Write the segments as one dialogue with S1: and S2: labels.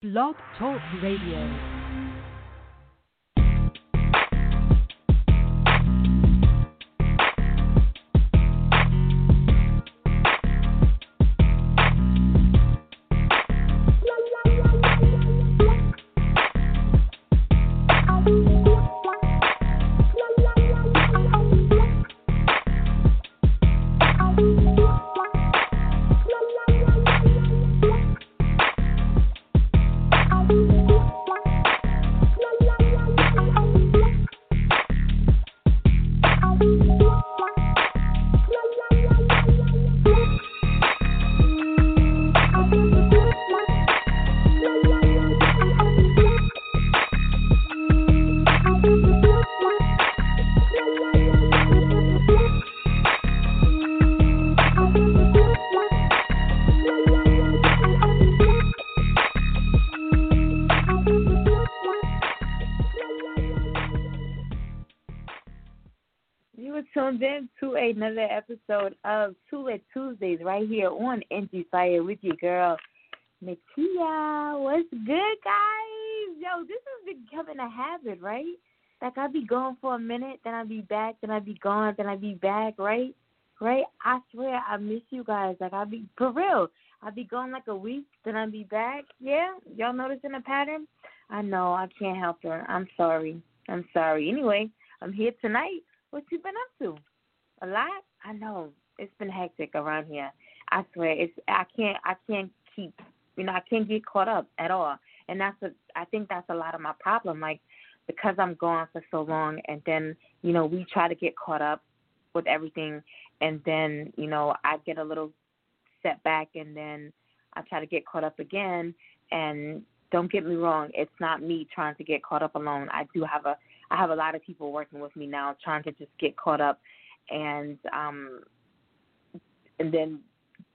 S1: Blog Talk Radio. Of Tula Tuesdays right here on Indie Fire with your girl, Nakia. What's good, guys? Yo, this is becoming a habit, right? Like I'll be gone for a minute, then I'll be back, then I'll be gone, then I'll be back, right? Right? I swear I miss you guys. Like I'll be for real. I'll be gone like a week, then I'll be back. Yeah? Y'all noticing a pattern? I know, I can't help her. I'm sorry. I'm sorry. Anyway, I'm here tonight. What you been up to? a lot. I know it's been hectic around here. I swear it's I can't I can't keep you know I can't get caught up at all, and that's a I think that's a lot of my problem. Like because I'm gone for so long, and then you know we try to get caught up with everything, and then you know I get a little setback, and then I try to get caught up again. And don't get me wrong, it's not me trying to get caught up alone. I do have a I have a lot of people working with me now trying to just get caught up and um and then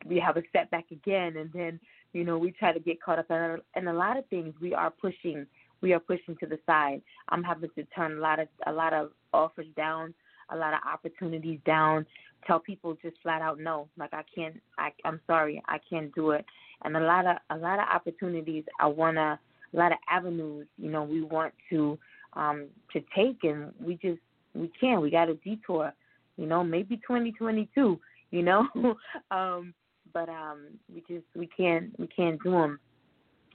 S1: we have a setback again and then you know we try to get caught up in, a lot of things. We are pushing we are pushing to the side. I'm having to turn a lot of a lot of offers down a lot of opportunities down tell people just flat out no like i can't i i'm sorry i can't do it. And a lot of a lot of opportunities i want to a lot of avenues you know we want to um to take and we just we can't we got a detour you know, maybe 2022, you know, um, but um, we just we can't we can't do them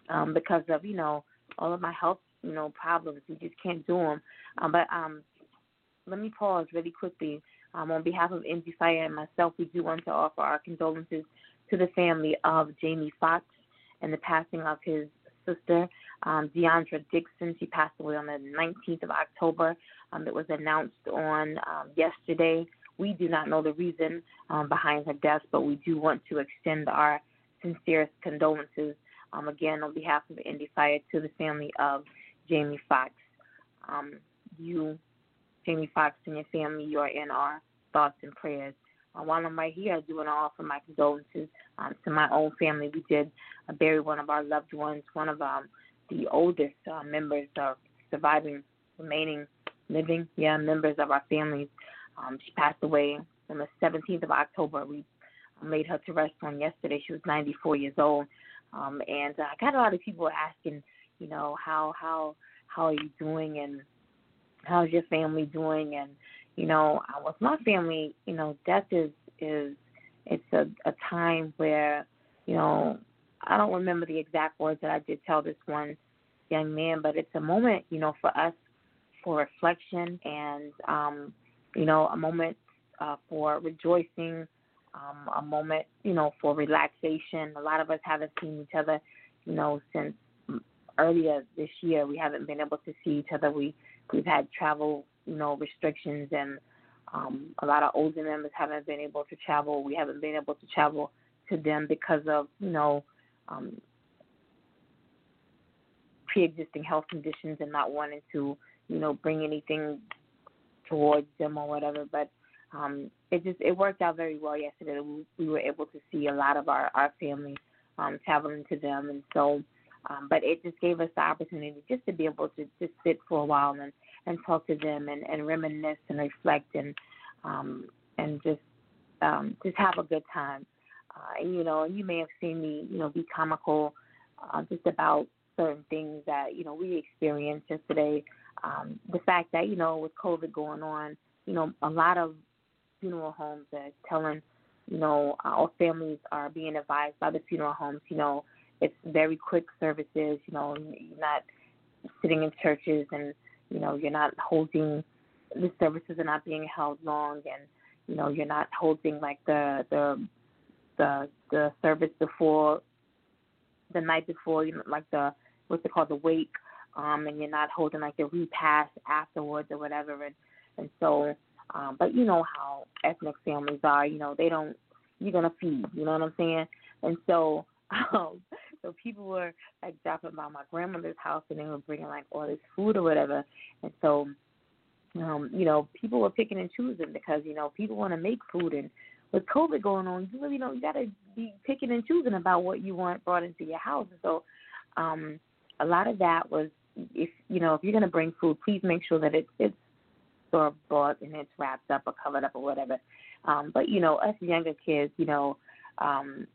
S1: um, because of you know all of my health you know problems. We just can't do them. Um, but um, let me pause really quickly. Um, on behalf of Indie Fire and myself, we do want to offer our condolences to the family of Jamie Foxx and the passing of his sister, um, DeOndra Dixon. She passed away on the 19th of October. Um, it was announced on um, yesterday. We do not know the reason um, behind her death, but we do want to extend our sincerest condolences um, again on behalf of Indie Fire to the family of Jamie Foxx. Um, you, Jamie Foxx, and your family, you are in our thoughts and prayers. Uh, while I'm right here, I do want to offer my condolences um, to my own family. We did uh, bury one of our loved ones, one of um, the oldest uh, members of surviving, remaining living, yeah, members of our families. Um, she passed away on the 17th of October. We laid her to rest on yesterday. She was 94 years old, um, and I got a lot of people asking, you know, how how how are you doing and how's your family doing and you know, with my family, you know, death is is it's a, a time where, you know, I don't remember the exact words that I did tell this one young man, but it's a moment, you know, for us for reflection and, um, you know, a moment uh, for rejoicing, um, a moment, you know, for relaxation. A lot of us haven't seen each other, you know, since earlier this year. We haven't been able to see each other. We we've had travel, you know, restrictions and um, a lot of older members haven't been able to travel. We haven't been able to travel to them because of, you know, um, pre-existing health conditions and not wanting to, you know, bring anything towards them or whatever. But um, it just it worked out very well yesterday. We, we were able to see a lot of our our family um, traveling to them, and so. Um, but it just gave us the opportunity just to be able to just sit for a while and and talk to them and, and reminisce and reflect and um, and just um, just have a good time. Uh, and you know, you may have seen me, you know, be comical uh, just about certain things that you know we experienced yesterday. Um, the fact that you know with COVID going on, you know a lot of funeral homes are telling you know our families are being advised by the funeral homes. You know it's very quick services. You know you're not sitting in churches and you know you're not holding the services are not being held long and you know you're not holding like the the the the service before the night before, you know, like the what's it called, the wake, um, and you're not holding like the repast afterwards or whatever, and and so, um, but you know how ethnic families are, you know, they don't, you're gonna feed, you know what I'm saying, and so, um, so people were like dropping by my grandmother's house and they were bringing like all this food or whatever, and so. Um, you know, people were picking and choosing because you know people want to make food, and with COVID going on, you really know you got to be picking and choosing about what you want brought into your house. So, um, a lot of that was if you know if you're going to bring food, please make sure that it's it's store bought and it's wrapped up or covered up or whatever. Um, but you know, us younger kids, you know, um,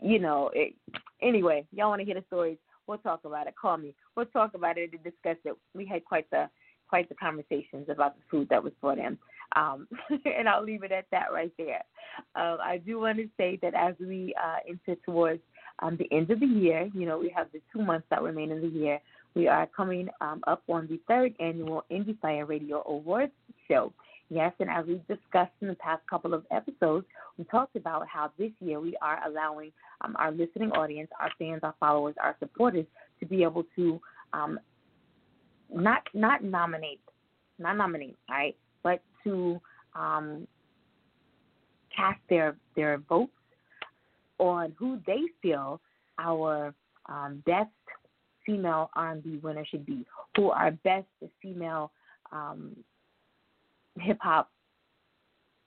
S1: you know, it, anyway, y'all want to hear the stories? We'll talk about it. Call me. We'll talk about it and discuss it. We had quite the quite the conversations about the food that was brought in. Um, and I'll leave it at that right there. Uh, I do want to say that as we uh, enter towards um, the end of the year, you know, we have the two months that remain in the year. We are coming um, up on the third annual Indie Fire Radio Awards show. Yes, and as we discussed in the past couple of episodes, we talked about how this year we are allowing um, our listening audience, our fans, our followers, our supporters to be able to um, not not nominate, not nominate, right, but to um, cast their their votes on who they feel our um, best female R&B winner should be, who our best female um, hip hop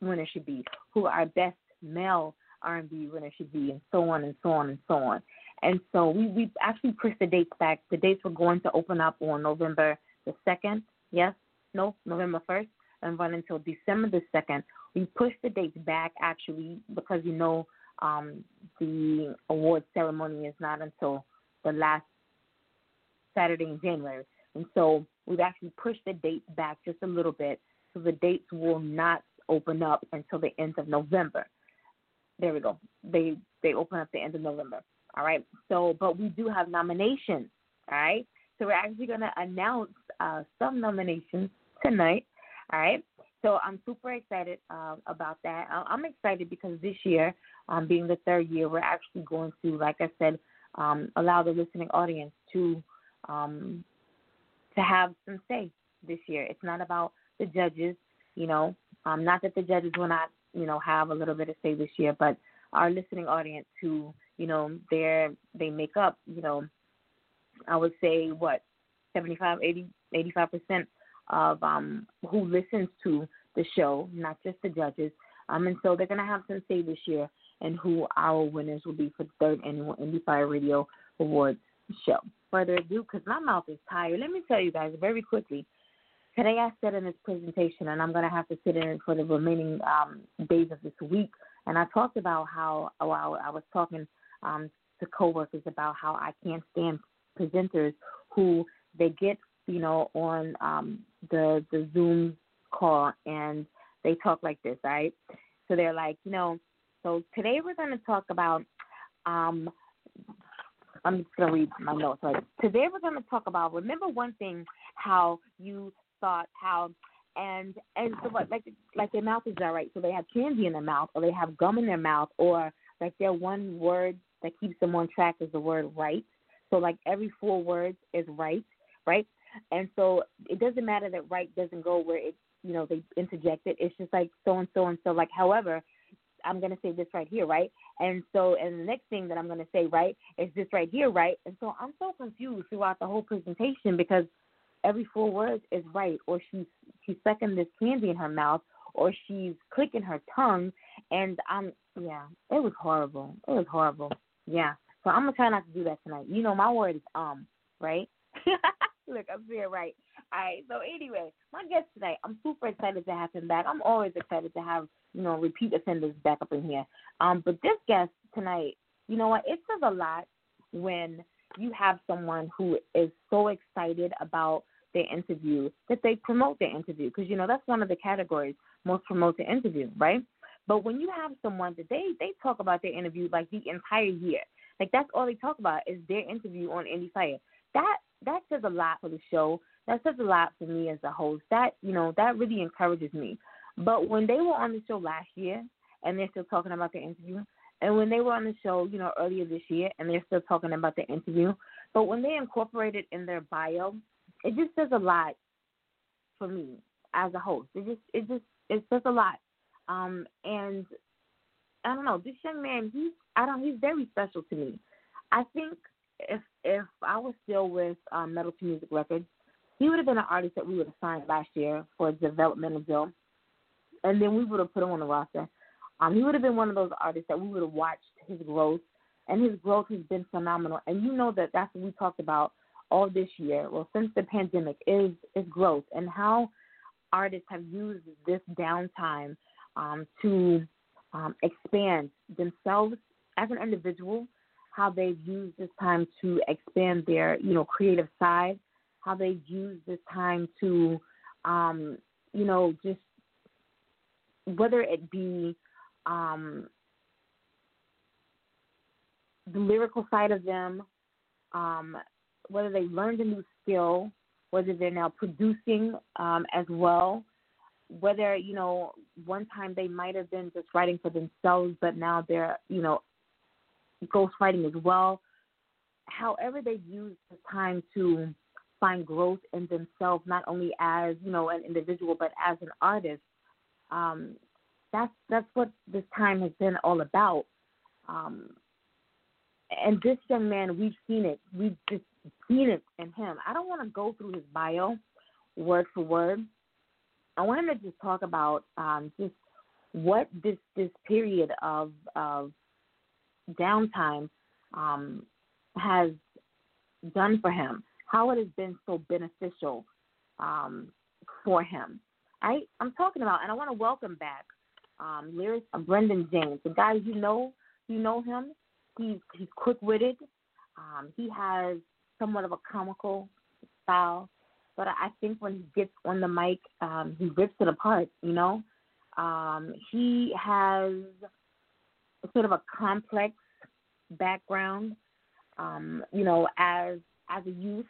S1: winner should be, who our best male R&B winner should be, and so on and so on and so on. And so we we actually pushed the dates back. The dates were going to open up on November the second. Yes, no, November first and run until December the 2nd. We pushed the dates back actually because you know um, the award ceremony is not until the last Saturday in January. And so we've actually pushed the dates back just a little bit. So the dates will not open up until the end of November. There we go. They they open up the end of November. All right. So but we do have nominations. All right. So we're actually going to announce uh, some nominations tonight. All right. So I'm super excited uh, about that. I'm excited because this year, um, being the third year, we're actually going to, like I said, um, allow the listening audience to um, to have some say this year. It's not about the judges, you know. Um, not that the judges will not, you know, have a little bit of say this year, but our listening audience who, you know, they're they make up, you know, I would say what 75, 80, 85 percent of um, who listens to the show, not just the judges. Um, and so they're going to have some say this year and who our winners will be for the third annual Indie Fire Radio Awards show. Further ado, because my mouth is tired, let me tell you guys very quickly. Today I sat in this presentation, and I'm going to have to sit in for the remaining um, days of this week. And I talked about how, while I was talking um, to coworkers about how I can't stand presenters who they get you know, on um, the the Zoom call, and they talk like this, right? So they're like, you know, so today we're going to talk about. Um, I'm just to read my notes. Right? Today we're to talk about. Remember one thing, how you thought how. And and so what like like their mouth is all right. So they have candy in their mouth, or they have gum in their mouth, or like their one word that keeps them on track is the word right. So like every four words is right, right? And so it doesn't matter that right doesn't go where it, you know, they interject it. It's just like so and so and so. Like, however, I'm going to say this right here, right? And so, and the next thing that I'm going to say, right, is this right here, right? And so I'm so confused throughout the whole presentation because every four words is right, or she's she's sucking this candy in her mouth, or she's clicking her tongue, and I'm yeah, it was horrible. It was horrible. Yeah. So I'm gonna try not to do that tonight. You know, my word is um, right? Look, I'm being right. All right. So anyway, my guest tonight, I'm super excited to have him back. I'm always excited to have you know repeat offenders back up in here. Um, but this guest tonight, you know what? It says a lot when you have someone who is so excited about their interview that they promote their interview because you know that's one of the categories most promote the interview, right? But when you have someone that they they talk about their interview like the entire year, like that's all they talk about is their interview on Indie Fire. That that says a lot for the show. That says a lot for me as a host. That you know that really encourages me. But when they were on the show last year and they're still talking about the interview, and when they were on the show, you know, earlier this year and they're still talking about the interview, but when they incorporate it in their bio, it just says a lot for me as a host. It just it just it says a lot. Um and I don't know, this young man, he's I don't he's very special to me. I think if if I was still with um Metal to Music Records, he would have been an artist that we would have signed last year for a developmental deal. And then we would have put him on the roster. Um, he would have been one of those artists that we would have watched his growth, and his growth has been phenomenal. And you know that that's what we talked about all this year, well, since the pandemic, is is growth and how artists have used this downtime um, to um, expand themselves as an individual, how they've used this time to expand their you know creative side, how they've used this time to um, you know just whether it be um, the lyrical side of them, um, whether they learned a new skill, whether they're now producing um, as well, whether you know one time they might have been just writing for themselves, but now they're you know ghostwriting as well. However, they use the time to find growth in themselves, not only as you know an individual, but as an artist. Um, that's that's what this time has been all about. Um, and this young man, we've seen it. We've just seen it in him. I don't want to go through his bio word for word. I want him to just talk about um, just what this this period of of downtime um, has done for him, how it has been so beneficial um, for him. I I'm talking about, and I want to welcome back um, lyrics of Brendan James. The guy you know, you know him. He's he's quick witted. Um, he has somewhat of a comical style, but I think when he gets on the mic, um, he rips it apart. You know, um, he has sort of a complex background. Um, you know, as as a youth,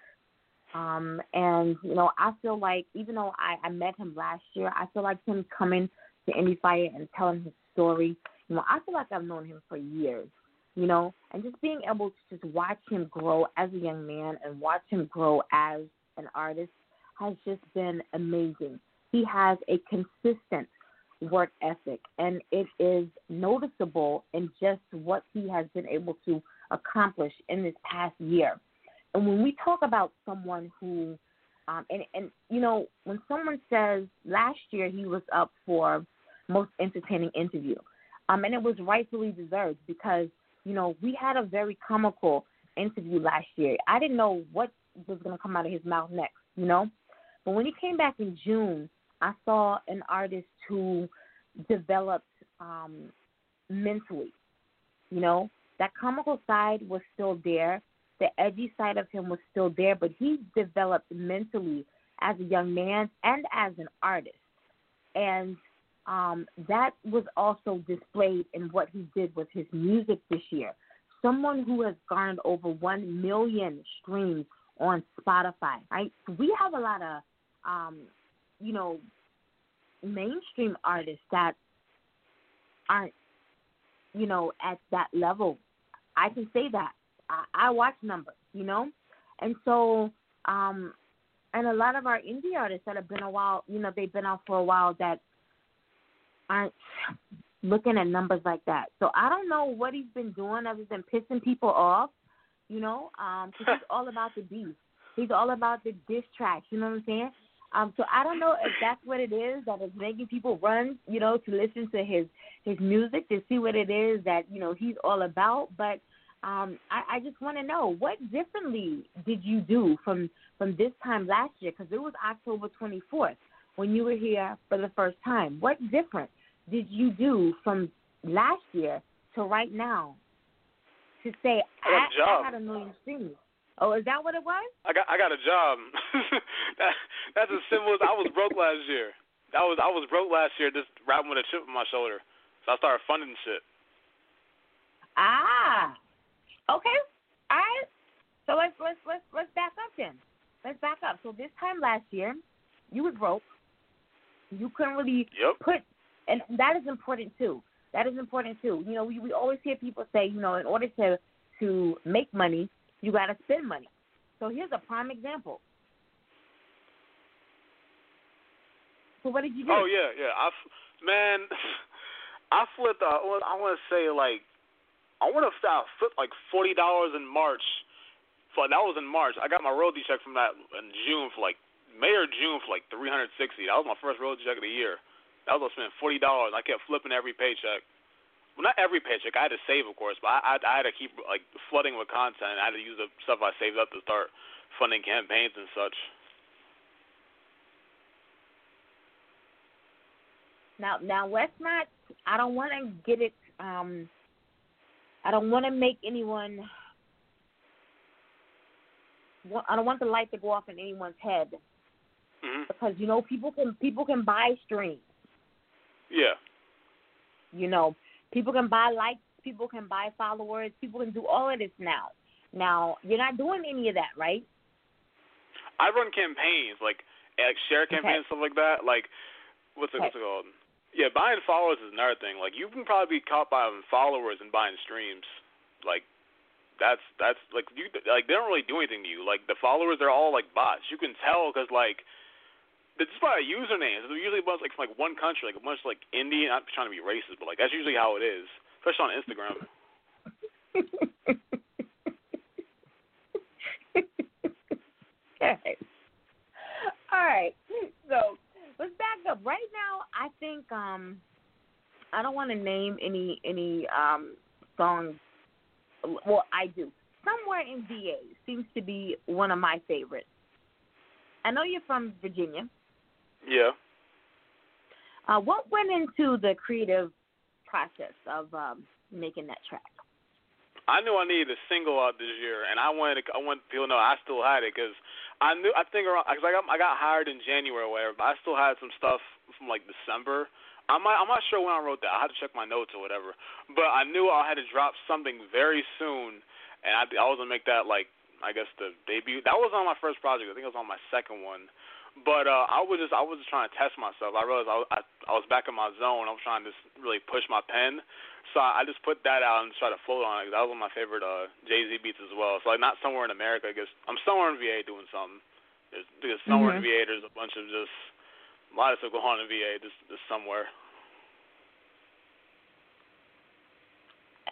S1: um, and you know, I feel like even though I, I met him last year, I feel like him coming to Indie Fire and telling his story. You know, I feel like I've known him for years. You know, and just being able to just watch him grow as a young man and watch him grow as an artist has just been amazing. He has a consistent work ethic, and it is noticeable in just what he has been able to accomplish in this past year. And when we talk about someone who um, and and you know when someone says last year he was up for most entertaining interview, um, and it was rightfully deserved because you know we had a very comical interview last year. I didn't know what was going to come out of his mouth next, you know. But when he came back in June, I saw an artist who developed um, mentally. You know, that comical side was still there, the edgy side of him was still there, but he developed mentally as a young man and as an artist. And um, that was also displayed in what he did with his music this year. Someone who has garnered over 1 million streams on Spotify, right? We have a lot of, um, you know, mainstream artists that aren't, you know, at that level. I can say that. I, I watch numbers, you know, and so um, and a lot of our indie artists that have been a while, you know, they've been out for a while that aren't looking at numbers like that. So I don't know what he's been doing other than pissing people off, you know, um, cause he's all about the beef. He's all about the diss tracks, you know what I'm saying? Um, so I don't know if that's what it is that is making people run, you know, to listen to his his music to see what it is that you know he's all about. But um, I, I just want to know what differently did you do from from this time last year? Because it was October 24th when you were here for the first time. What different did you do from last year to right now to say I, I, I had a million streams? Oh, is that what it was?
S2: I got I got a job. that, that's as simple as I was broke last year. I was I was broke last year, just rapping with a chip on my shoulder. So I started funding shit.
S1: Ah, okay. All right. So let's let's let's let's back up then. Let's back up. So this time last year, you was broke. You couldn't really
S2: yep.
S1: put, and that is important too. That is important too. You know, we we always hear people say, you know, in order to to make money, you got to spend money. So here's a prime example. So what did you do?
S2: Oh yeah, yeah. I man, I flipped. Uh, I want to say like I want to I flipped like forty dollars in March. For that was in March. I got my royalty check from that in June for like May or June for like three hundred sixty. That was my first royalty check of the year. That was I spent forty dollars. I kept flipping every paycheck. Well, not every paycheck. I had to save, of course, but I, I, I had to keep like flooding with content. I had to use the stuff I saved up to start funding campaigns and such.
S1: Now, now let's not. I don't want to get it. Um, I don't want to make anyone. I don't want the light to go off in anyone's head
S2: mm-hmm.
S1: because you know people can people can buy streams.
S2: Yeah.
S1: You know, people can buy likes, people can buy followers, people can do all of this now. Now, you're not doing any of that, right?
S2: I run campaigns like eh, like share campaigns okay. stuff like that. Like what's it, okay. what's it called? Yeah, buying followers is another thing. Like you can probably be caught by followers and buying streams. Like that's that's like you like they don't really do anything to you. Like the followers, they're all like bots. You can tell because like it's by usernames. They're usually a bunch like from like one country, like a bunch like Indian. I'm trying to be racist, but like that's usually how it is, especially on Instagram.
S1: okay. All right. So let's back up. Right now, I think um, I don't want to name any any um songs. Well, I do. Somewhere in VA seems to be one of my favorites. I know you're from Virginia.
S2: Yeah.
S1: Uh, what went into the creative process of um, making that track?
S2: I knew I needed a single out this year, and I wanted to, I wanted people to know I still had it because I knew I think around cause I got I got hired in January or whatever, but I still had some stuff from like December. I'm not, I'm not sure when I wrote that. I had to check my notes or whatever. But I knew I had to drop something very soon, and I I was gonna make that like I guess the debut. That was on my first project. I think it was on my second one. But uh, I was just I was just trying to test myself. I realized I, I I was back in my zone. I was trying to just really push my pen. So I, I just put that out and try to float on it. That was one of my favorite uh, Jay Z beats as well. So like not somewhere in America. I guess I'm somewhere in VA doing something. There's, there's somewhere
S1: mm-hmm.
S2: in VA. There's a bunch of just a lot of stuff going on in VA. Just, just somewhere.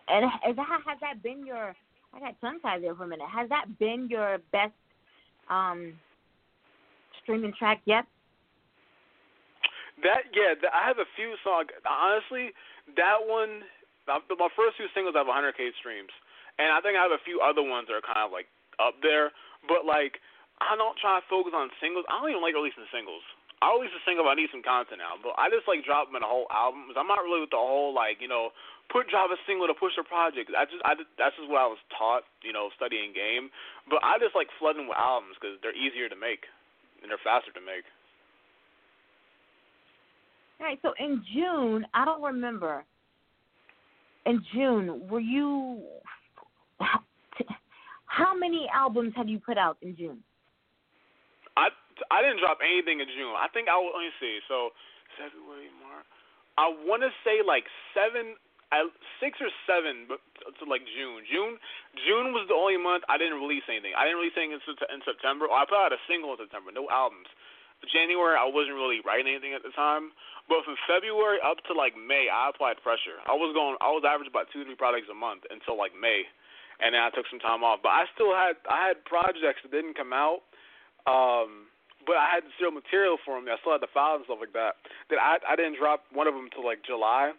S1: And has that, has that been your? I got tongue tied there for a minute. Has that been your best um, streaming track yet?
S2: That yeah, I have a few songs. Honestly, that one um, my first two singles have 100k streams, and I think I have a few other ones that are kind of like up there. But like, I don't try to focus on singles. I don't even like releasing singles. I release a single I need some content out, but I just like dropping in a whole album. I'm not really with the whole like you know put drop a single to push a project. I just I that's just what I was taught, you know, studying game. But I just like flooding with albums because they're easier to make and they're faster to make.
S1: All right. So in June, I don't remember in June, were you? How many albums have you put out in June?
S2: I I didn't drop anything in June. I think I will. Let me see. So February, March. I want to say like seven, six or seven, to like June. June June was the only month I didn't release anything. I didn't release anything in September. I put out a single in September, no albums. January I wasn't really writing anything at the time. But from February up to like May, I applied pressure. I was going, I was averaging about two, three projects a month until like May, and then I took some time off. But I still had, I had projects that didn't come out, um, but I had still material for them. I still had the files and stuff like that. That I, I didn't drop one of them until like July,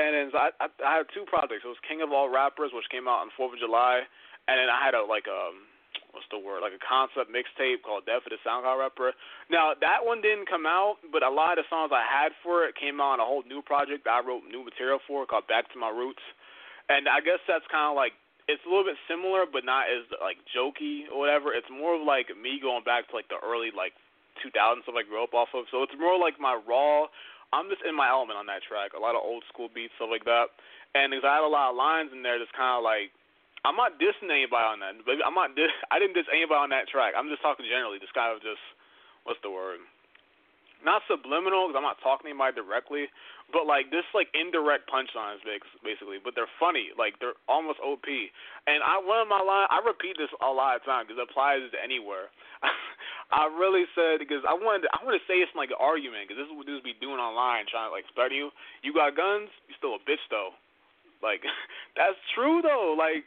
S2: and I, I, I had two projects. It was King of All Rappers, which came out on Fourth of July, and then I had a like um what's the word like a concept mixtape called Death of the SoundCloud Rapper. Now that one didn't come out, but a lot of the songs I had for it came out on a whole new project that I wrote new material for called Back to My Roots, and I guess that's kind of like it's a little bit similar, but not as like jokey or whatever. It's more of like me going back to like the early like 2000s stuff I grew up off of. So it's more like my raw. I'm just in my element on that track. A lot of old school beats, stuff like that. And because I had a lot of lines in there, that's kind of like I'm not dissing anybody on that. I'm not. Diss, I didn't diss anybody on that track. I'm just talking generally. Just kind of just what's the word? Not subliminal because I'm not talking to anybody directly, but like this like indirect punchlines basically. But they're funny. Like they're almost OP. And I one of my line I repeat this a lot of times because it applies to anywhere. I really said because I wanted to, I want to say it's like an argument because this is what dudes be doing online trying to like study you. You got guns, you still a bitch though. Like that's true though. Like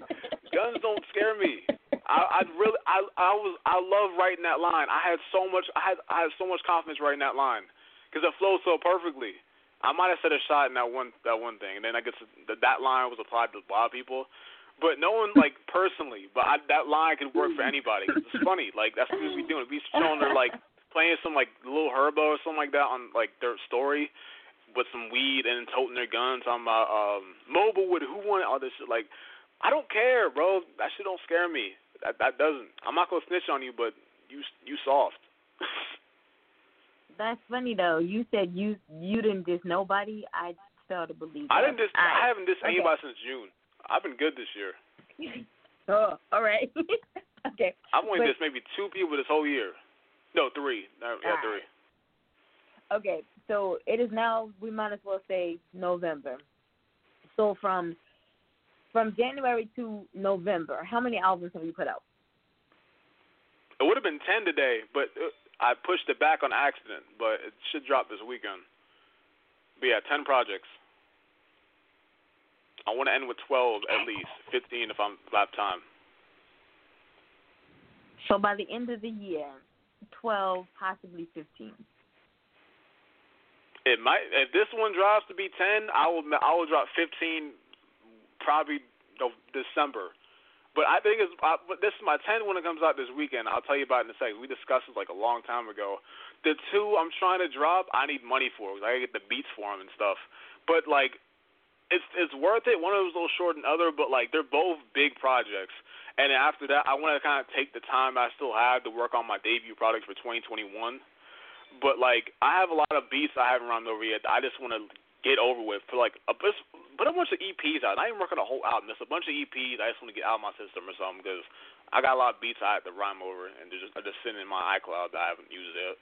S2: guns don't scare me. I I really I I was I love writing that line. I had so much I had I had so much confidence writing that line because it flows so perfectly. I might have said a shot in that one that one thing, and then I guess that that line was applied to a lot of people, but no one like personally. But I, that line could work for anybody. It's funny. Like that's what we be doing. We showing her like playing some like little herbo or something like that on like their story, with some weed and toting their guns. I'm uh, um, mobile with who wanted all this shit. Like, I don't care, bro. That shit don't scare me. That that doesn't. I'm not gonna snitch on you, but you you soft.
S1: That's funny though. You said you you didn't diss nobody. I still to believe.
S2: I
S1: didn't
S2: diss. I, I haven't dissed okay. anybody since June. I've been good this year.
S1: oh, all right. okay.
S2: I've only but, dissed maybe two people this whole year. No, three. No, yeah, three.
S1: Okay, so it is now. We might as well say November. So from from January to November, how many albums have you put out?
S2: It would have been ten today, but uh, I pushed it back on accident. But it should drop this weekend. But yeah, ten projects. I want to end with twelve at least, fifteen if I'm if I have time.
S1: So by the end of the year, twelve, possibly fifteen.
S2: It might. If this one drops to be ten, I will. I will drop fifteen, probably December. But I think it's. I, this is my ten when it comes out this weekend. I'll tell you about it in a second. We discussed this like a long time ago. The two I'm trying to drop, I need money for. Cause I gotta get the beats for them and stuff. But like, it's it's worth it. One of them's a little short than other, but like they're both big projects. And after that, I want to kind of take the time I still have to work on my debut product for 2021 but like I have a lot of beats I haven't run over yet. I just want to get over with for like a put a bunch of EPs out. Not even working a whole album. Just a bunch of EPs. I just want to get out of my system or something because I got a lot of beats I have to rhyme over and they're just are just sitting in my iCloud that I haven't used yet.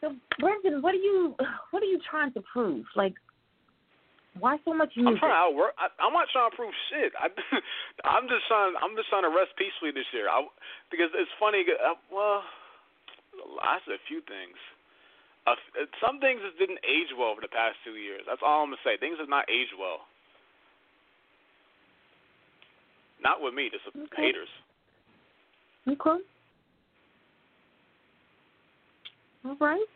S1: So Brendan, what are you what are you trying to prove? Like, why so much music?
S2: I'm trying to outwork. I, I'm not trying to prove shit. I, I'm just trying. I'm just trying to rest peacefully this year. I, because it's funny. Uh, well, I said a few things. Uh, some things just didn't age well over the past two years. That's all I'm gonna say. Things have not aged well. Not with me, just okay. haters.
S1: Okay. All right.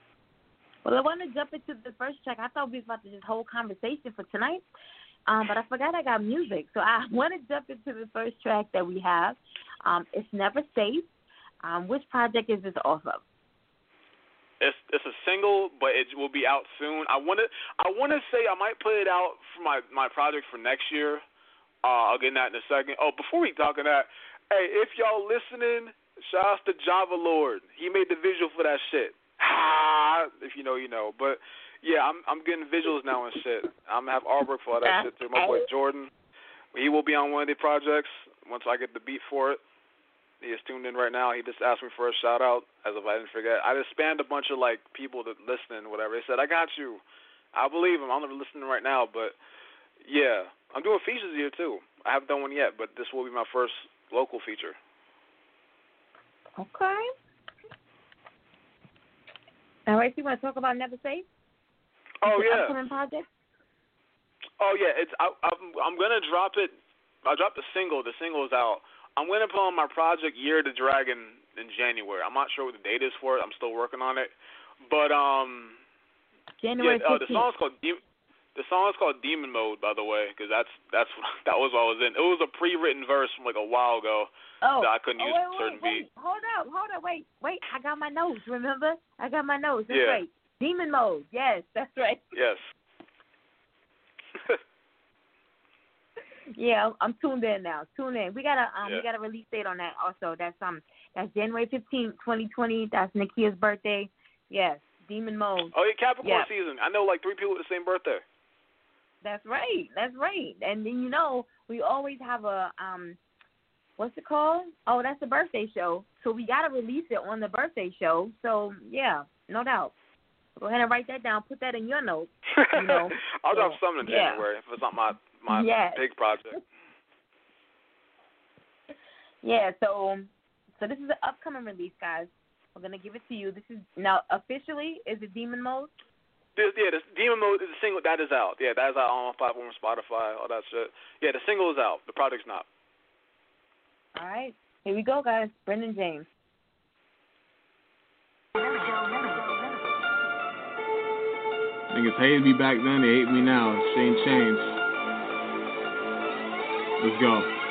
S1: Well, I want to jump into the first track. I thought we was about to just hold conversation for tonight, um, but I forgot I got music. So I want to jump into the first track that we have. Um, it's Never Safe. Um, which project is this off of?
S2: It's it's a single, but it will be out soon. I want to I want to say I might put it out for my my project for next year. Uh, I'll get that in a second. Oh, before we talk of that, hey, if y'all listening, shout out to Java Lord. He made the visual for that shit. Ah, if you know, you know. But yeah, I'm I'm getting visuals now and shit. I'm gonna have artwork for all that shit through My boy Jordan, he will be on one of the projects once I get the beat for it. He is tuned in right now. He just asked me for a shout out, as if I didn't forget. I just spammed a bunch of like people that listening, whatever. They said, "I got you." I believe him. I'm not listening right now, but yeah, I'm doing features here too. I haven't done one yet, but this will be my first local feature.
S1: Okay. All right, so you want to talk about Never Safe?
S2: Oh yeah.
S1: Upcoming project.
S2: Oh yeah, it's I, I'm I'm gonna drop it. I dropped the single. The single is out. I'm going to put on my project Year of the Dragon in January. I'm not sure what the date is for it. I'm still working on it. But um
S1: January
S2: yeah, uh, the song's called De- the song is called Demon Mode, by the way, because that's that's that was what I was in. It was a pre-written verse from like a while ago
S1: oh.
S2: that I couldn't
S1: oh,
S2: use
S1: wait,
S2: certain
S1: wait,
S2: beats.
S1: Hold up, hold up, wait, wait. I got my notes. Remember, I got my notes. That's
S2: yeah.
S1: right. Demon Mode. Yes, that's right.
S2: Yes.
S1: Yeah, I'm tuned in now. Tune in. We got a um
S3: Yeah.
S1: we got a release date on that also. That's um that's January fifteenth, twenty twenty. That's Nikia's birthday. Yes. Demon Mode.
S3: Oh yeah, Capricorn
S1: Yeah.
S3: season. I know like three people with the same birthday.
S1: That's right. That's right. And then you know, we always have a um what's it called? Oh, that's the birthday show. So we gotta release it on the birthday show. So yeah, no doubt. Go ahead and write that down. Put that in your notes. You know,
S3: I'll drop
S1: so,
S3: something in
S1: yeah.
S3: January if it's not my my
S1: Yes.
S3: big project.
S1: Yeah, so so this is an upcoming release, guys. We're gonna give it to you. This is now officially is it Demon Mode?
S3: This, yeah, this Demon Mode is the single that is out. Yeah, that is out on all platforms, Spotify, all that shit. Yeah, the single is out. The project's not.
S1: All right, here we go, guys. Brendan James.
S2: Niggas hated me back then, they hate me now. She ain't changed. Let's go.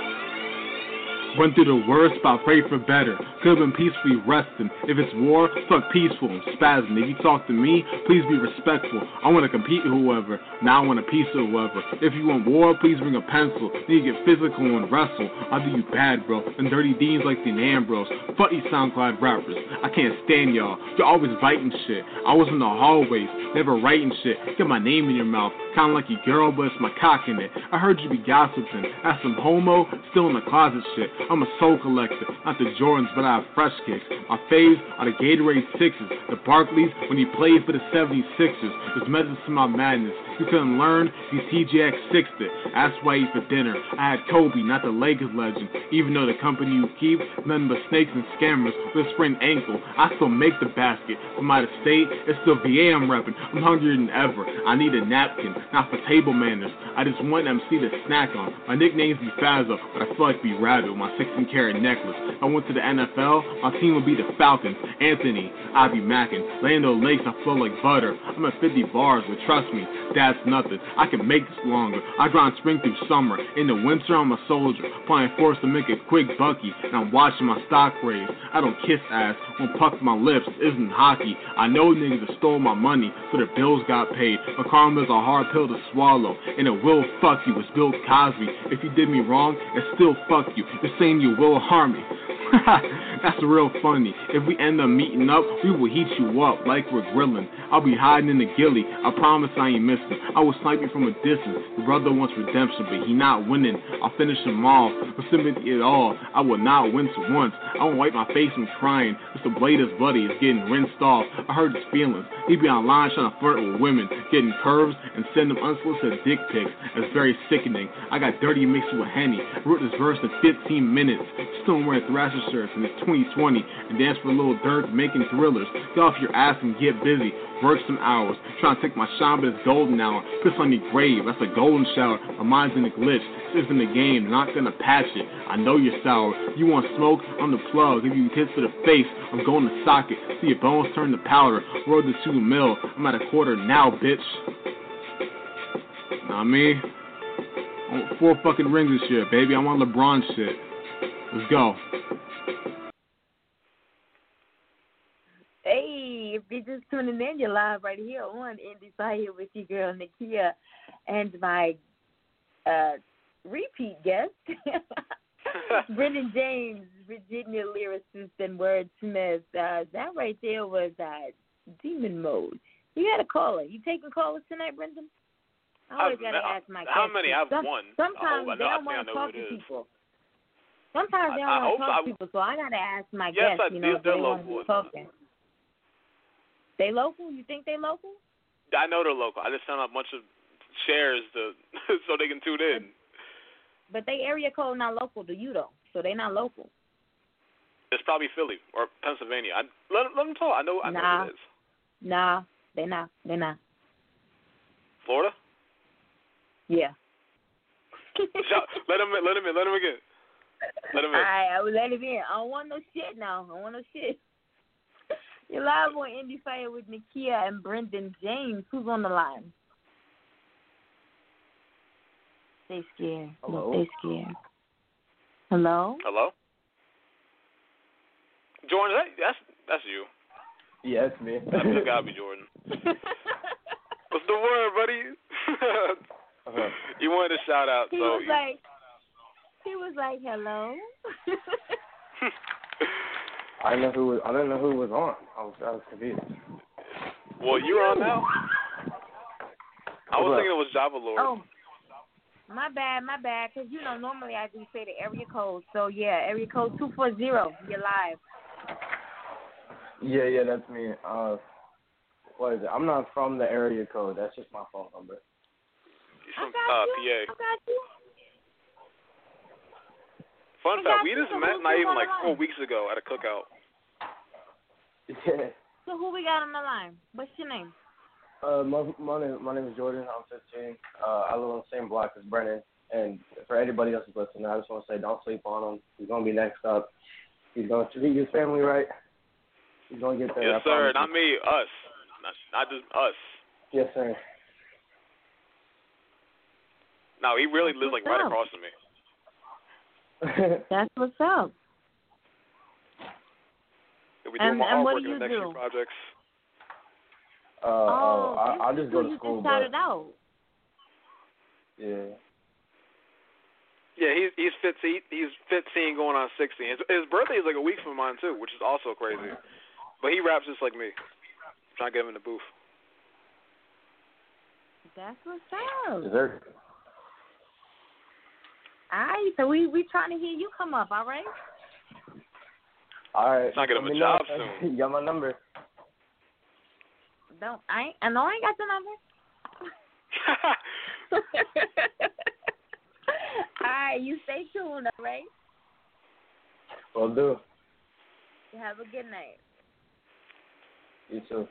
S2: Went through the worst, but I prayed for better. Could've been peacefully resting. If it's war, fuck peaceful. I'm. If you talk to me, please be respectful. I wanna compete with whoever. Now I want a piece of whoever. If you want war, please bring a pencil. Then you get physical and wrestle. I'll do you bad, bro. And dirty deeds like the Ambrose. Fuck these SoundCloud rappers. I can't stand y'all. You're always biting shit. I was in the hallways, never writing shit. Get my name in your mouth. Kinda like your girl, but it's my cock in it. I heard you be gossiping. That's some homo, still in the closet shit. I'm a soul collector, not the Jordans, but I have fresh kicks. My faves are the Gatorade Sixes, the Barkleys when he played for the 76ers. There's methods to my madness. You couldn't learn, these TJX sixed it. That's why eat for dinner. I had Kobe, not the Lakers legend. Even though the company you keep, nothing but snakes and scammers with a sprained ankle. I still make the basket. From out of state, it's still VA I'm repping. I'm hungrier than ever. I need a napkin, not for table manners. I just want MC to snack on. My nickname's be Fazzo, but I feel like be Rabbit my 16 carat necklace. I went to the NFL, my team would be the Falcons. Anthony, I be macking. Land O'Lakes, I flow like butter. I'm at 50 bars, but trust me, that's nothing. I can make this longer. I grind spring through summer. In the winter, I'm a soldier. Playing force to make a quick bucky, and I'm watching my stock raise. I don't kiss ass, won't puff my lips. Isn't hockey. I know niggas that stole my money, so their bills got paid. But karma's a hard pill to swallow, and it will fuck you. It's Bill Cosby. If you did me wrong, it still fuck you. You're saying you will harm me. That's real funny. If we end up meeting up, we will heat you up like we're grilling. I'll be hiding in the gilly. I promise I ain't missing. I will snipe you from a distance. The brother wants redemption, but he not winning. I'll finish him off with sympathy at all. I will not wince once. I won't wipe my face from crying. Mr. Blader's buddy is getting rinsed off. I hurt his feelings. He be online trying to flirt with women, getting curves and send them unsolicited dick pics. It's very sickening. I got dirty mixed with Henny. Wrote this verse in 15 minutes. Still wearing Thrasher shirts and it's 2020 and dance for a little dirt making thrillers. Get off your ass and get busy. Work some hours. Trying to take my shine, but it's golden hour. Piss on your grave. That's a golden shower. My mind's in a glitch. This isn't a game. Not gonna patch it. I know you're sour. You want smoke? I'm the plug. Give you hits to the face. I'm going to socket. See your bones turn to powder. Roll the two mil. I'm at a quarter now, bitch. I mean? I want four fucking rings this year, baby. I want LeBron shit. Let's go.
S1: Just tuning in, you're live right here on Indie Fire with your girl Nikia and my uh, repeat guest, Brendan James, Virginia lyricist and wordsmith. Uh, that right there was uh, Demon Mode. You got a caller. You taking callers tonight, Brendan? I always gotta ask my
S3: how many? I've
S1: Some-
S3: one.
S1: Sometimes
S3: I
S1: they don't want to
S3: know
S1: talk
S3: who
S1: to
S3: it is.
S1: people. Sometimes they
S3: I-
S1: don't want to talk
S3: I-
S1: to people, so I gotta ask my
S3: Yes,
S1: guests.
S3: I
S1: you know, if
S3: They're
S1: want to
S3: local.
S1: be talking. They local? You think they local?
S3: I know they're local. I just sent out a bunch of shares to so they can tune in.
S1: But they area code not local to you though, so they not local.
S3: It's probably Philly or Pennsylvania. I, let, let them talk. I know. I know
S1: Nah.
S3: who it is.
S1: Nah, they not. They not.
S3: Florida.
S1: Yeah.
S3: Let him in. Let him in. Let him again. Let him in.
S1: All right, I will let him in. I don't want no shit now. I don't want no shit. You're live on Indie Fire with Nikia and Brendan James. Who's on the line? They scared.
S4: Hello?
S1: They scared. Hello?
S3: Hello. Jordan, that, that's that's you.
S4: Yeah, it's me.
S3: That's gotta be Jordan. What's the word, buddy?
S4: Uh-huh.
S2: he wanted a shout out,
S1: He
S2: so
S1: was like, he was like, hello.
S4: I didn't know who was. I didn't know who was on. I was. I was confused.
S2: well, you're on now. I was thinking it was Java Lord.
S1: oh, my bad, my bad. Cause you know normally I do say the area code. So yeah, area code two four zero. You're live.
S4: Yeah, yeah, that's me. Uh, what is it? I'm not from the area code. That's just my phone number.
S2: He's
S1: I
S2: from
S1: got
S2: uh,
S1: you.
S2: PA.
S1: I got you.
S2: Fun fact: we just met not even like four weeks ago at a cookout.
S4: Yeah.
S1: So who we got on the line? What's your name?
S4: Uh, my my name my name is Jordan. I'm 15. Uh, I live on the same block as Brendan. And for anybody else who's listening, I just want to say, don't sleep on him. He's gonna be next up. He's gonna treat his family right. He's gonna get there.
S2: Yes,
S4: I
S2: sir. Not me. Us. Not, not just us.
S4: Yes, sir.
S2: No, he really lives like
S1: What's
S2: right across from me.
S1: That's what's up.
S2: We
S1: And-
S2: doing my
S1: and what
S2: artwork
S1: do
S2: in the
S1: you
S2: next
S1: do?
S2: few projects.
S4: uh, oh, I, I just
S1: who
S4: go to
S1: you
S4: school,
S1: just
S4: but
S1: out.
S4: yeah.
S2: Yeah, he's he's 15. He's 15, going on 16. His, his birthday is like a week from mine too, which is also crazy. But he raps just like me. I'm trying to get him in the booth.
S1: That's what's up.
S4: Dessert.
S1: All right, so we we trying to hear you come up. All right.
S4: All right.
S2: Trying to get him
S4: let
S2: a
S4: me know.
S2: job soon.
S4: you got my number.
S1: Don't I? Ain't, I know I ain't got the number. all right, you stay tuned. All right.
S4: Will do.
S1: Have a good night.
S4: You too.